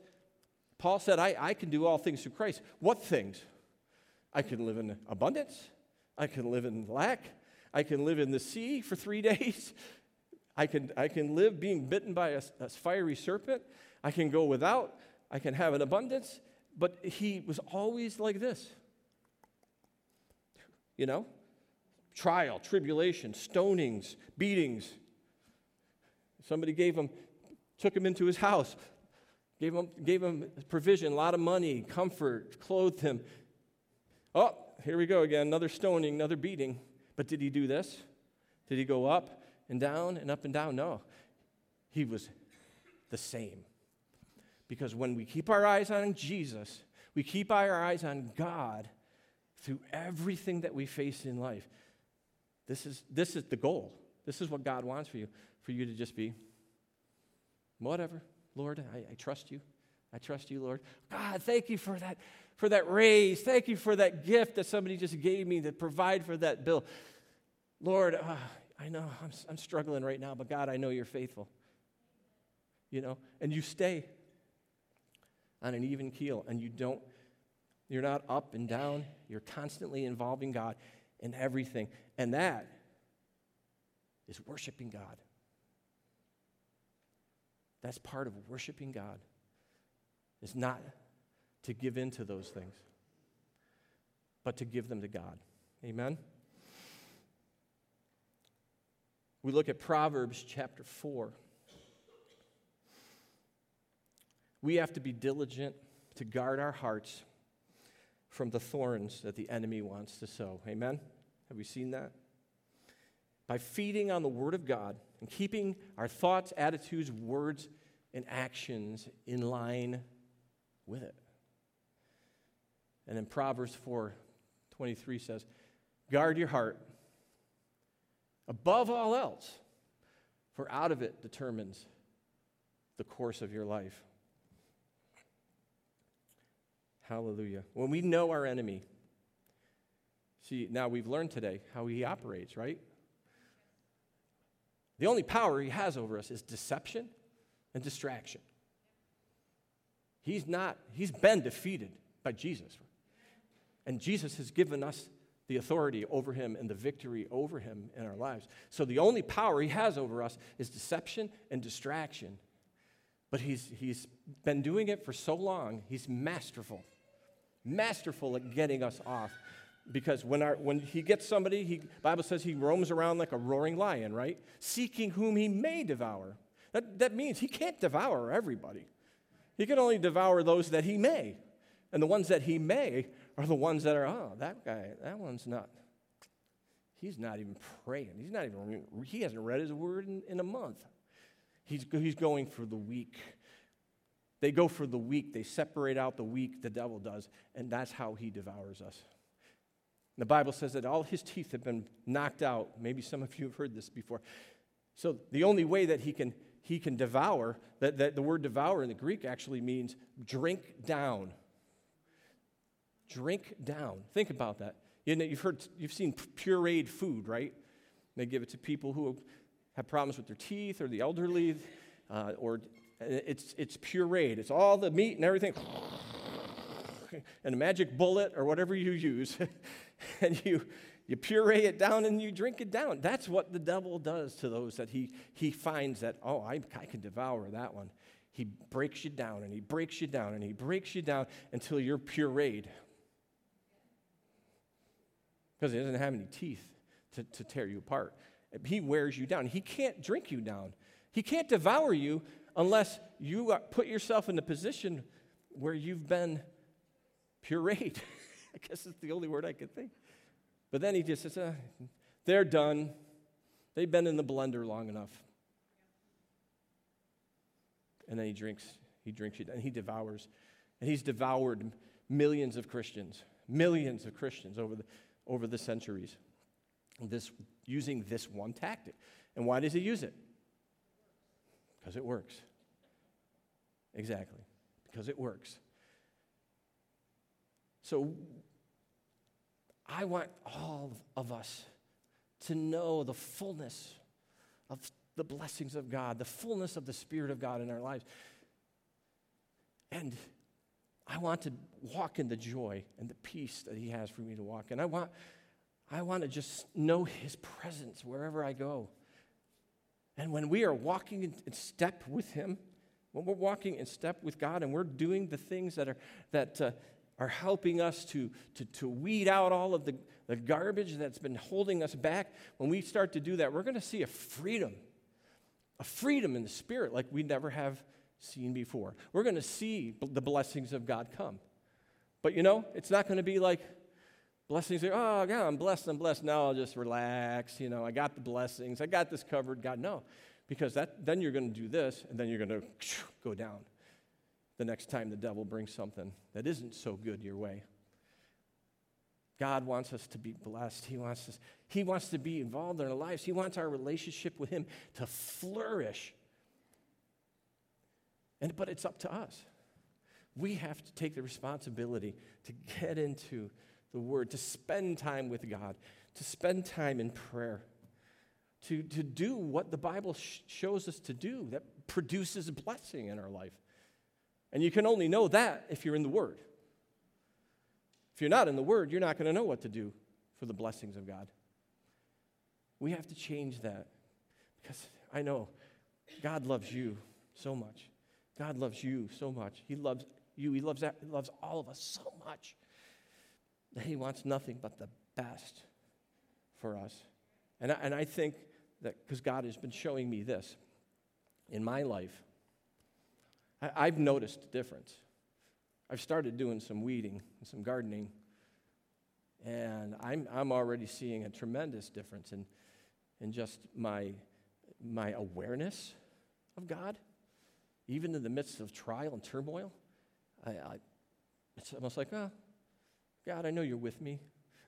Paul said, I, I can do all things through Christ. What things? I can live in abundance. I can live in lack. I can live in the sea for three [laughs] days. I can, I can live being bitten by a, a fiery serpent. I can go without. I can have an abundance. But he was always like this. You know? Trial, tribulation, stonings, beatings. Somebody gave him, took him into his house, gave him, gave him provision, a lot of money, comfort, clothed him. Oh, here we go again, another stoning, another beating. But did he do this? Did he go up and down and up and down? No. He was the same. Because when we keep our eyes on Jesus, we keep our eyes on God through everything that we face in life. This is, this is the goal. This is what God wants for you, for you to just be whatever. Lord, I, I trust you. I trust you, Lord. God, thank you for that, for that raise. Thank you for that gift that somebody just gave me to provide for that bill. Lord, uh, I know I'm, I'm struggling right now, but God, I know you're faithful. You know, and you stay on an even keel and you don't, you're not up and down. You're constantly involving God in everything. And that is worshiping God. That's part of worshiping God, is not to give in to those things, but to give them to God. Amen? We look at Proverbs chapter 4. We have to be diligent to guard our hearts from the thorns that the enemy wants to sow. Amen? Have we seen that? By feeding on the Word of God and keeping our thoughts, attitudes, words, and actions in line with it. And then Proverbs 4 23 says, Guard your heart above all else, for out of it determines the course of your life. Hallelujah. When we know our enemy, see, now we've learned today how he operates, right? The only power he has over us is deception and distraction. He's not, he's been defeated by Jesus. And Jesus has given us the authority over him and the victory over him in our lives. So the only power he has over us is deception and distraction. But he's, he's been doing it for so long, he's masterful. Masterful at getting us off. Because when, our, when he gets somebody, he, Bible says he roams around like a roaring lion, right? Seeking whom he may devour. That, that means he can't devour everybody. He can only devour those that he may. And the ones that he may are the ones that are, oh, that guy, that one's not, he's not even praying. He's not even, he hasn't read his word in, in a month. He's, he's going for the weak. They go for the weak. They separate out the weak, the devil does, and that's how he devours us. The Bible says that all his teeth have been knocked out. Maybe some of you have heard this before. So the only way that he can he can devour, that, that the word devour in the Greek actually means drink down drink down. Think about that. You know, you've heard, you've seen pureed food, right? They give it to people who have problems with their teeth or the elderly, uh, or it's, it's pureed. It's all the meat and everything, [laughs] and a magic bullet or whatever you use, [laughs] and you, you puree it down and you drink it down. That's what the devil does to those that he, he finds that, oh, I, I can devour that one. He breaks you down and he breaks you down and he breaks you down until you're pureed because he doesn't have any teeth to, to tear you apart. He wears you down. He can't drink you down. He can't devour you unless you put yourself in the position where you've been pureed. [laughs] I guess it's the only word I could think. But then he just says, uh, they're done. They've been in the blender long enough. And then he drinks, he drinks you, and he devours. And he's devoured millions of Christians, millions of Christians over the, over the centuries. This, using this one tactic. And why does he use it? Because it works. Exactly. Because it works. So I want all of us to know the fullness of the blessings of God, the fullness of the Spirit of God in our lives. And I want to walk in the joy and the peace that He has for me to walk. in. I want, I want to just know His presence wherever I go. And when we are walking in step with Him, when we're walking in step with God and we're doing the things that are, that, uh, are helping us to, to, to weed out all of the, the garbage that's been holding us back, when we start to do that, we're going to see a freedom, a freedom in the spirit like we never have seen before. We're going to see the blessings of God come. But you know, it's not going to be like blessings oh, God, I'm blessed, I'm blessed. Now I'll just relax. You know, I got the blessings, I got this covered. God, no. Because that, then you're going to do this, and then you're going [sniffs] to go down the next time the devil brings something that isn't so good your way. God wants us to be blessed. He wants us, He wants to be involved in our lives. He wants our relationship with Him to flourish. And, but it's up to us. We have to take the responsibility to get into the Word, to spend time with God, to spend time in prayer, to, to do what the Bible sh- shows us to do that produces blessing in our life. And you can only know that if you're in the Word. If you're not in the Word, you're not going to know what to do for the blessings of God. We have to change that because I know God loves you so much. God loves you so much. He loves you. He loves, that, he loves all of us so much that He wants nothing but the best for us. And I, and I think that because God has been showing me this in my life, I, have noticed a difference. I've started doing some weeding and some gardening, and I'm, I'm already seeing a tremendous difference in, in just my, my awareness of God, even in the midst of trial and turmoil. I, I, it's almost like, oh, God, I know you're with me.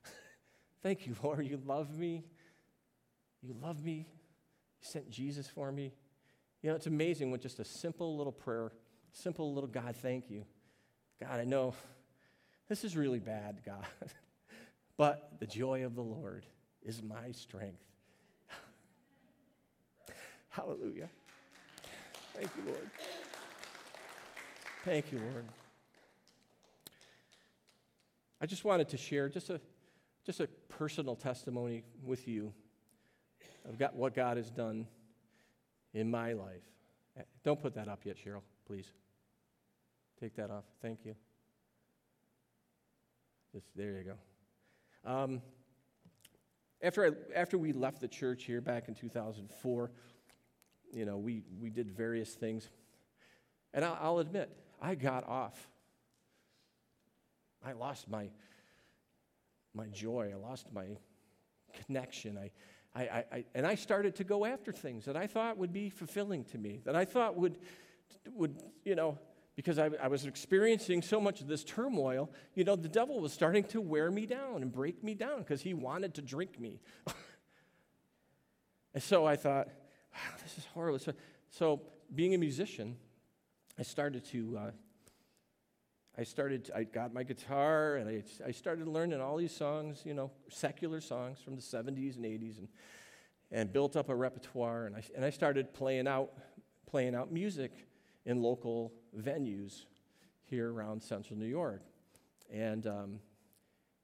[laughs] Thank you, Lord. You love me. You love me. You sent Jesus for me. You know, it's amazing with just a simple little prayer, simple little God, thank you. God, I know this is really bad, God, [laughs] but the joy of the Lord is my strength. [laughs] Hallelujah. Thank you, Lord. Thank you, Lord. I just wanted to share just a, just a personal testimony with you of got what God has done in my life. Eh, don't put that up yet, Cheryl, please. Take that off. Thank you. Just there you go. Um, after, I, after we left the church here back in 2004, you know, we, we did various things. And I'll, I'll admit, I got off. I lost my, my joy. I lost my connection. I, I, I, I, and I started to go after things that I thought would be fulfilling to me, that I thought would, would you know, because I, I was experiencing so much of this turmoil, you know, the devil was starting to wear me down and break me down because he wanted to drink me. [laughs] and so I thought, wow, [sighs] this is horrible. So, so being a musician, I started to uh, I started, I got my guitar and I, I started learning all these songs, you know, secular songs from the 70s and 80s and, and built up a repertoire. And I, and I started playing out, playing out music in local venues here around central New York. And, um,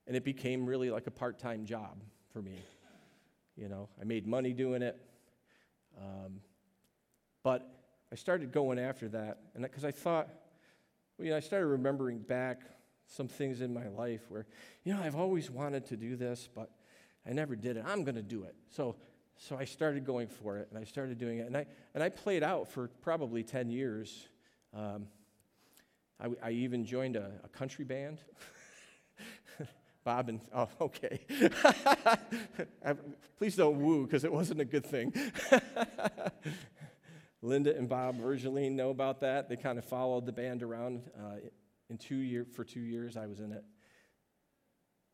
and it became really like a part time job for me. You know, I made money doing it. Um, but I started going after that, and because I thought, well, you know, I started remembering back some things in my life where, you know, I've always wanted to do this, but I never did it. I'm going to do it. So, so I started going for it, and I started doing it, and I and I played out for probably ten years. Um, I, I, even joined a, a country band. [laughs] Bob and oh, [laughs] okay. Please don't woo because it wasn't a good thing. [laughs] Linda and Bob Virgiline know about that. They kind of followed the band around uh, in two year, for two years. I was in it.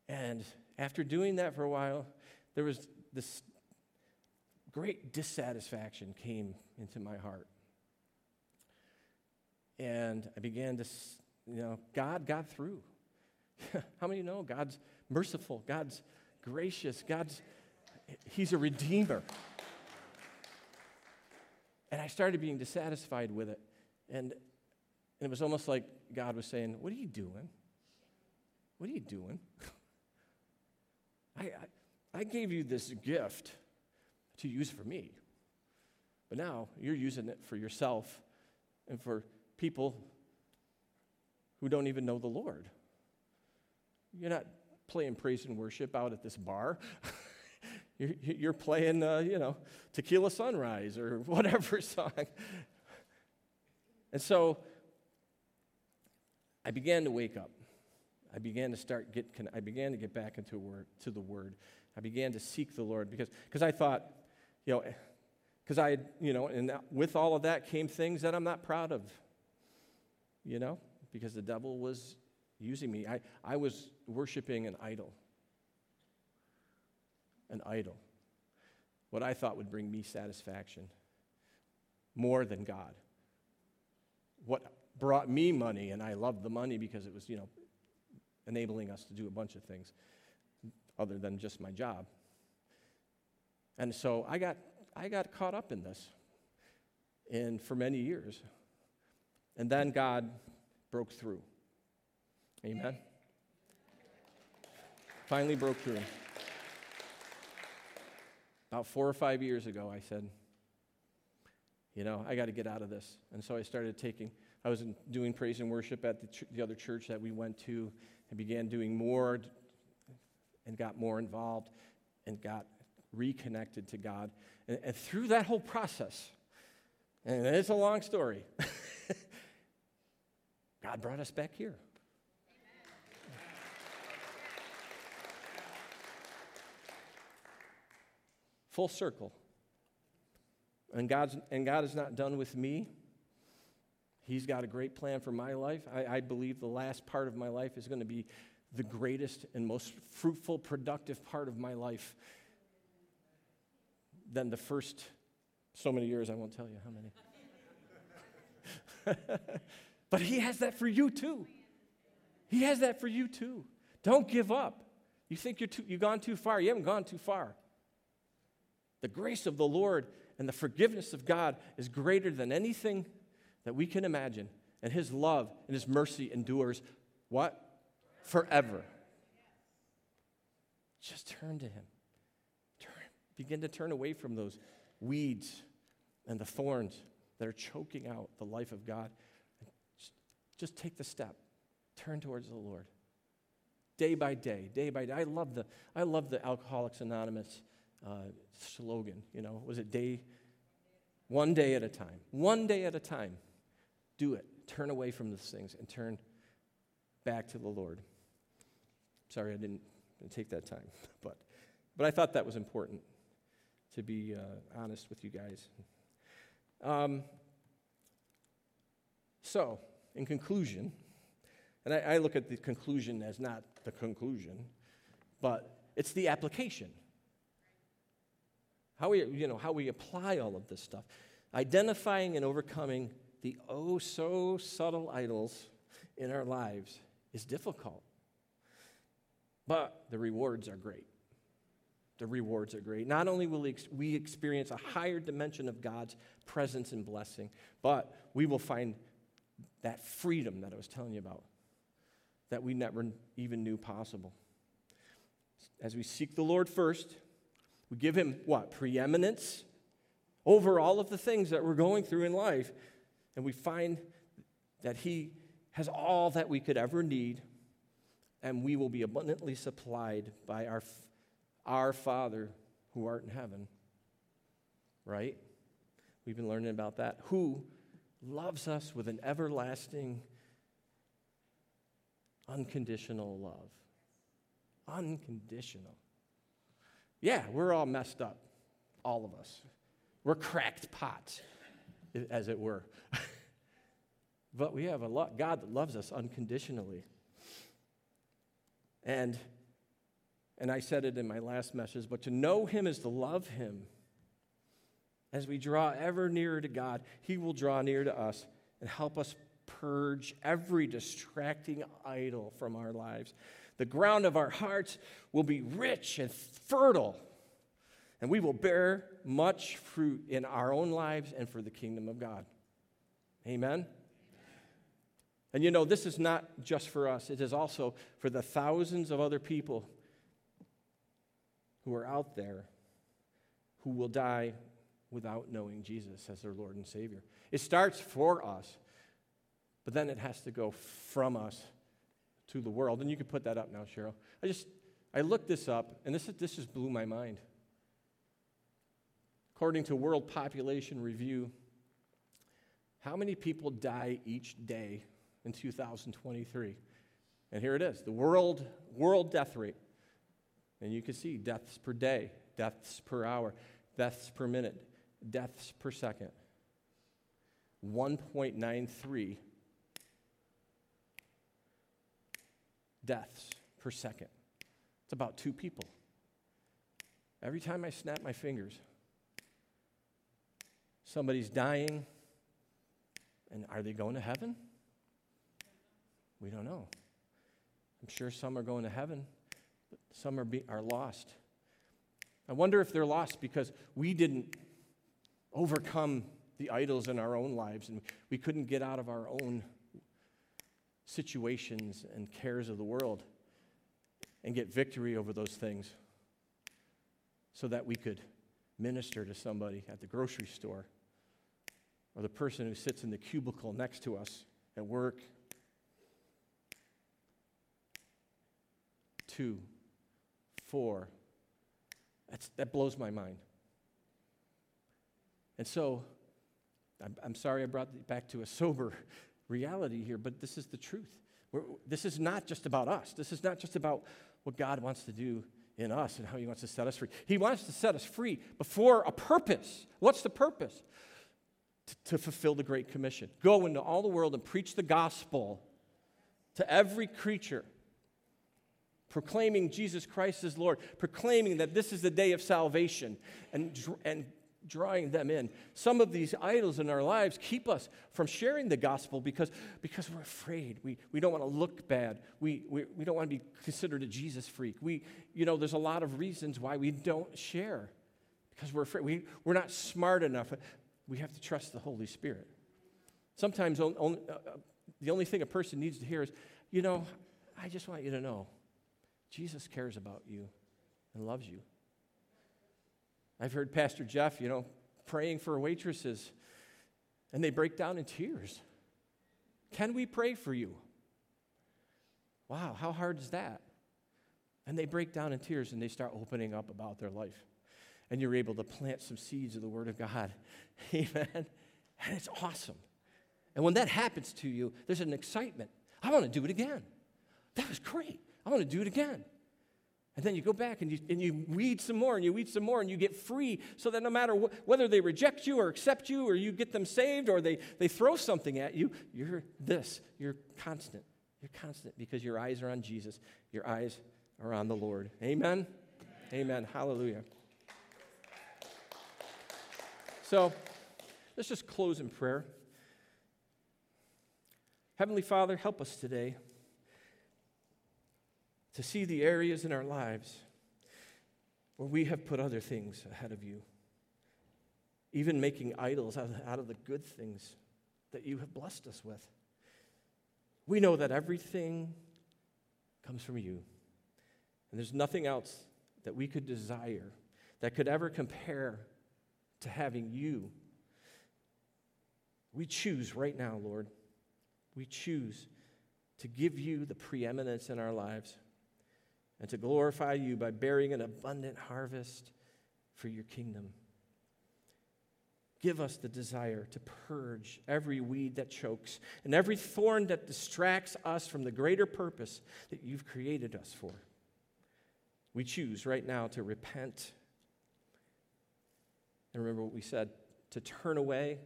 And after doing that for a while, there was this great dissatisfaction came into my heart. And I began to, you know, God got through. [laughs] How many know God's merciful, God's gracious, God's, He's a redeemer. And I started being dissatisfied with it. And, and it was almost like God was saying, What are you doing? What are you doing? [laughs] I, I, I gave you this gift to use for me. But now you're using it for yourself and for people who don't even know the Lord. You're not playing praise and worship out at this bar. [laughs] you're, you're, playing, uh, you know, Tequila Sunrise or [laughs] whatever song. And so I began to wake up. I began to start get, I began to get back into word, to the Word. I began to seek the Lord because because I thought, you know, because I, you know, and with all of that came things that I'm not proud of, you know, because the devil was using me. I, I was worshiping an idol. An idol. What I thought would bring me satisfaction more than God. What brought me money, and I loved the money because it was, you know, enabling us to do a bunch of things other than just my job. And so I got, I got caught up in this and for many years. And then God broke through. Amen. Finally broke through. About four or five years ago, I said, you know, I got to get out of this. And so I started taking, I was doing praise and worship at the, ch- the other church that we went to and began doing more and got more involved and got reconnected to God. And, and through that whole process, and it's a long story, [laughs] God brought us back here. Full circle. And, God's, and God is not done with me. He's got a great plan for my life. I, I believe the last part of my life is going to be the greatest and most fruitful, productive part of my life than the first so many years. I won't tell you how many. [laughs] but He has that for you too. He has that for you too. Don't give up. You think you're too, you've gone too far. You haven't gone too far. The grace of the Lord and the forgiveness of God is greater than anything that we can imagine. And his love and his mercy endures what? Forever. Just turn to him. Turn, begin to turn away from those weeds and the thorns that are choking out the life of God. Just, just take the step. Turn towards the Lord. Day by day, day by day. I love the, I love the Alcoholics Anonymous uh, slogan. You know, was it day, one day at a time? One day at a time. Do it. Turn away from those things and turn back to the Lord. Sorry, I didn't, didn't take that time, [laughs] but, but I thought that was important to be uh, honest with you guys. Um, so, in conclusion, and I, I look at the conclusion as not the conclusion, but it's the application. How we, you know, how we apply all of this stuff. Identifying and overcoming the oh so subtle idols in our lives is difficult. But the rewards are great. The rewards are great. Not only will we experience a higher dimension of God's presence and blessing, but we will find that freedom that I was telling you about that we never even knew possible. As we seek the Lord first, we give Him what? Preeminence over all of the things that we're going through in life and we find that He has all that we could ever need, and we will be abundantly supplied by our, our Father who art in heaven. Right? We've been learning about that. Who loves us with an everlasting, unconditional love. Unconditional. Yeah, we're all messed up, all of us. We're cracked pots as it were. [laughs] but we have a lot, God that loves us unconditionally. And And I said it in my last message, but to know Him is to love Him. As we draw ever nearer to God, He will draw near to us and help us purge every distracting idol from our lives. The ground of our hearts will be rich and fertile, and we will bear much fruit in our own lives and for the kingdom of God. Amen. And you know, this is not just for us, it is also for the thousands of other people who are out there who will die without knowing Jesus as their Lord and Savior. It starts for us, but then it has to go from us to the world. And you can put that up now, Cheryl. I just, I looked this up, and this, this just blew my mind. According to World Population Review, how many people die each day in 2023? And here it is the world, world death rate. And you can see deaths per day, deaths per hour, deaths per minute, deaths per second. 1.93 deaths per second. It's about two people. Every time I snap my fingers, somebody's dying. And are they going to heaven? We don't know. I'm sure some are going to heaven, but some are, be, are lost. I wonder if they're lost because we didn't overcome the idols in our own lives and we couldn't get out of our own situations and cares of the world and get victory over those things so that we could minister to somebody at the grocery store or the person who sits in the cubicle next to us at work. Two, four. That's, that blows my mind. And so, I'm, I'm sorry I brought it back to a [laughs] sober reality here, but this is the truth. We're, this is not just about us. This is not just about what God wants to do in us and how He wants to set us free. He wants to set us free before a purpose. What's the purpose? To, to fulfill the Great Commission. Go into all the world and preach the gospel to every creature proclaiming Jesus Christ as Lord, proclaiming that this is the day of salvation, and, and drawing them in. Some of these idols in our lives keep us from sharing the gospel because, because we're afraid. We, we don't want to look bad. We, we, we don't want to be considered a Jesus freak. We, you know, there's a lot of reasons why we don't share because we're afraid. We, we're not smart enough. We have to trust the Holy Spirit. Sometimes only, uh, uh, the only thing a person needs to hear is, you know, I just want you to know Jesus cares about you and loves you. I've heard Pastor Jeff, you know, praying for waitresses, and they break down in tears. Can we pray for you? Wow, how hard is that? And they break down in tears and they start opening up about their life. And you're able to plant some seeds of the Word of God. [laughs] Amen. And it's awesome. And when that happens to you, there's an excitement. I want to do it again. That was great. I want to do it again. And then you go back and you, and you weed some more and you weed some more and you get free so that no matter wh- whether they reject you or accept you or you get them saved or they, they throw something at you, you're this. You're constant. You're constant because your eyes are on Jesus. Your eyes are on the Lord. Amen? Amen. Hallelujah. So let's just close in prayer. Heavenly Father, help us today to see the areas in our lives where we have put other things ahead of you, even making idols out of, the good things that you have blessed us with. We know that everything comes from you, and there's nothing else that we could desire that could ever compare to having you. We choose right now, Lord. We choose to give you the preeminence in our lives and to glorify you by bearing an abundant harvest for your kingdom. Give us the desire to purge every weed that chokes and every thorn that distracts us from the greater purpose that you've created us for. We choose right now to repent. And remember what we said to turn away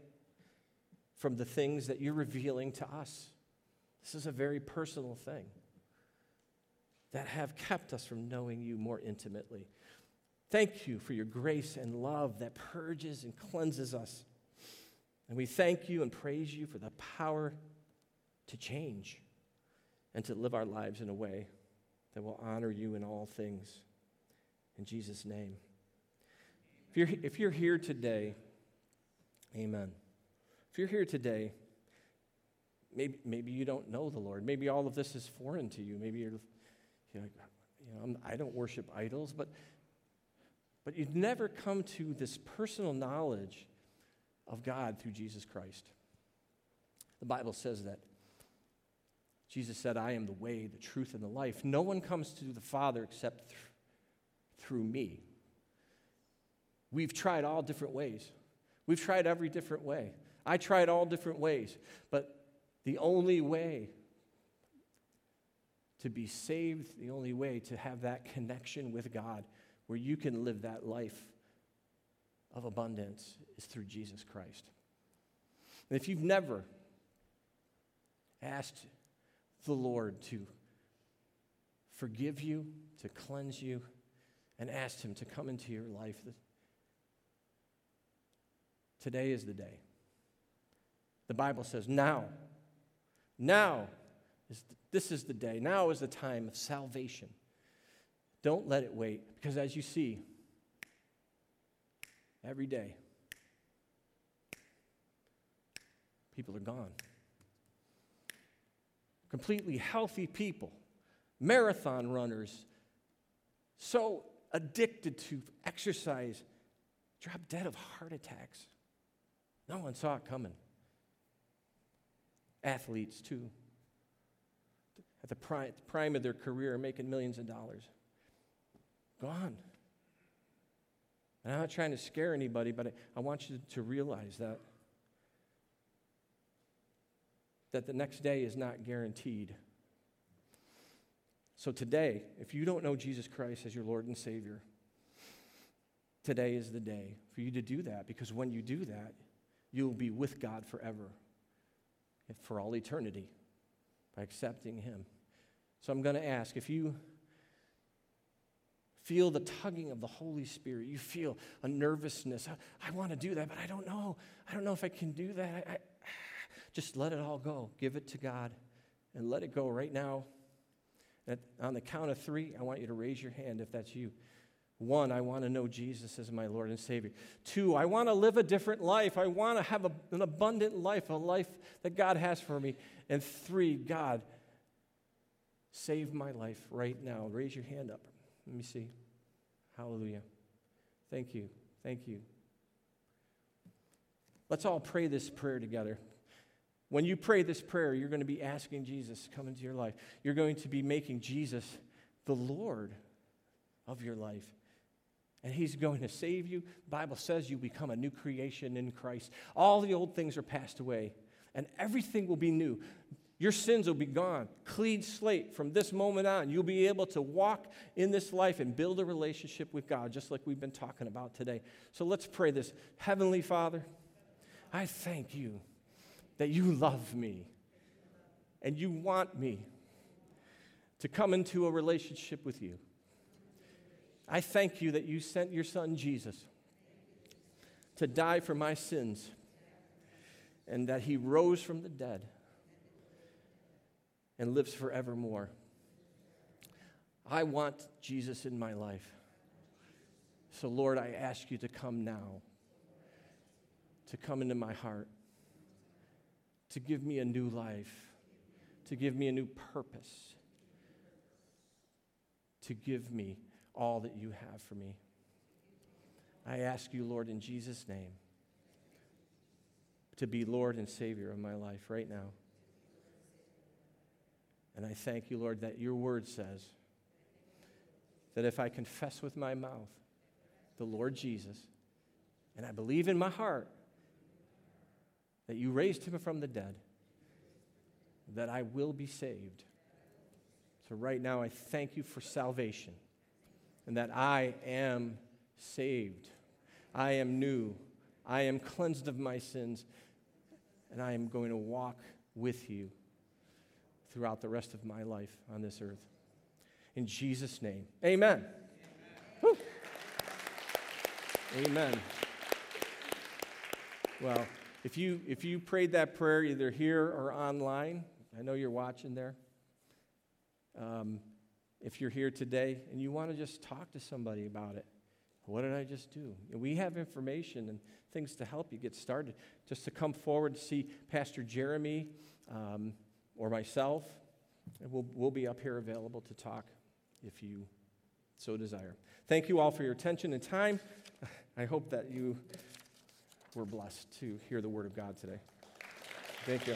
from the things that you're revealing to us. This is a very personal thing. That have kept us from knowing you more intimately. Thank you for your grace and love that purges and cleanses us. And we thank you and praise you for the power to change and to live our lives in a way that will honor you in all things. In Jesus' name. If you're, if you're here today, amen. If you're here today, maybe, maybe you don't know the Lord. Maybe all of this is foreign to you. Maybe you're, you're like, you know, I'm, I do not worship idols, but, but you've never come to this personal knowledge of God through Jesus Christ. The Bible says that. Jesus said, I am the way, the truth, and the life. No one comes to the Father except th- through me. We've tried all different ways. We've tried every different way. I tried all different ways. But the only way to be saved, the only way to have that connection with God where you can live that life of abundance is through Jesus Christ. And if you've never asked the Lord to forgive you, to cleanse you, and asked Him to come into your life, today is the day. The Bible says, now, now, this is the day. Now is the time of salvation. Don't let it wait, because as you see, every day, people are gone completely healthy people, marathon runners, so addicted to exercise, drop dead of heart attacks. No one saw it coming. Athletes, too, at the prime, of their career, making millions of dollars. Gone. And I'm not trying to scare anybody, but I, I want you to realize that that the next day is not guaranteed. So today, if you don't know Jesus Christ as your Lord and Savior, today is the day for you to do that because when you do that, you'll be with God forever, for all eternity, by accepting Him. So I'm going to ask if you feel the tugging of the Holy Spirit, you feel a nervousness. I, I want to do that, but I don't know. I don't know if I can do that. I, I, just let it all go. Give it to God and let it go right now. At, on the count of three, I want you to raise your hand if that's you. One, I want to know Jesus as my Lord and Savior. Two, I want to live a different life. I want to have a, an abundant life, a life that God has for me. And three, God, save my life right now. Raise your hand up. Let me see. Hallelujah. Thank you. Thank you. Let's all pray this prayer together. When you pray this prayer, you're going to be asking Jesus to come into your life. You're going to be making Jesus the Lord of your life. And he's going to save you. The Bible says you become a new creation in Christ. All the old things are passed away, and everything will be new. Your sins will be gone, clean slate from this moment on. You'll be able to walk in this life and build a relationship with God, just like we've been talking about today. So let's pray this. Heavenly Father, I thank you that you love me and you want me to come into a relationship with you. I thank you that you sent your son Jesus to die for my sins and that he rose from the dead and lives forevermore. I want Jesus in my life. So, Lord, I ask you to come now, to come into my heart to give me a new life, to give me a new purpose, to give me all that you have for me. I ask you, Lord, in Jesus' name, to be Lord and Savior of my life right now. And I thank you, Lord, that your word says that if I confess with my mouth the Lord Jesus, and I believe in my heart that you raised him from the dead, that I will be saved. So, right now, I thank you for salvation and that I am saved. I am new. I am cleansed of my sins, and I am going to walk with you throughout the rest of my life on this earth. in Jesus' name. Amen. Amen. Amen. Well, if you, if you prayed that prayer either here or online, I know you're watching there. Um, if you're here today and you want to just talk to somebody about it, what did I just do? We have information and things to help you get started. Just to come forward to see Pastor Jeremy um, or myself, and we'll, we'll be up here available to talk if you so desire. Thank you all for your attention and time. I hope that you were blessed to hear the word of God today. Thank you.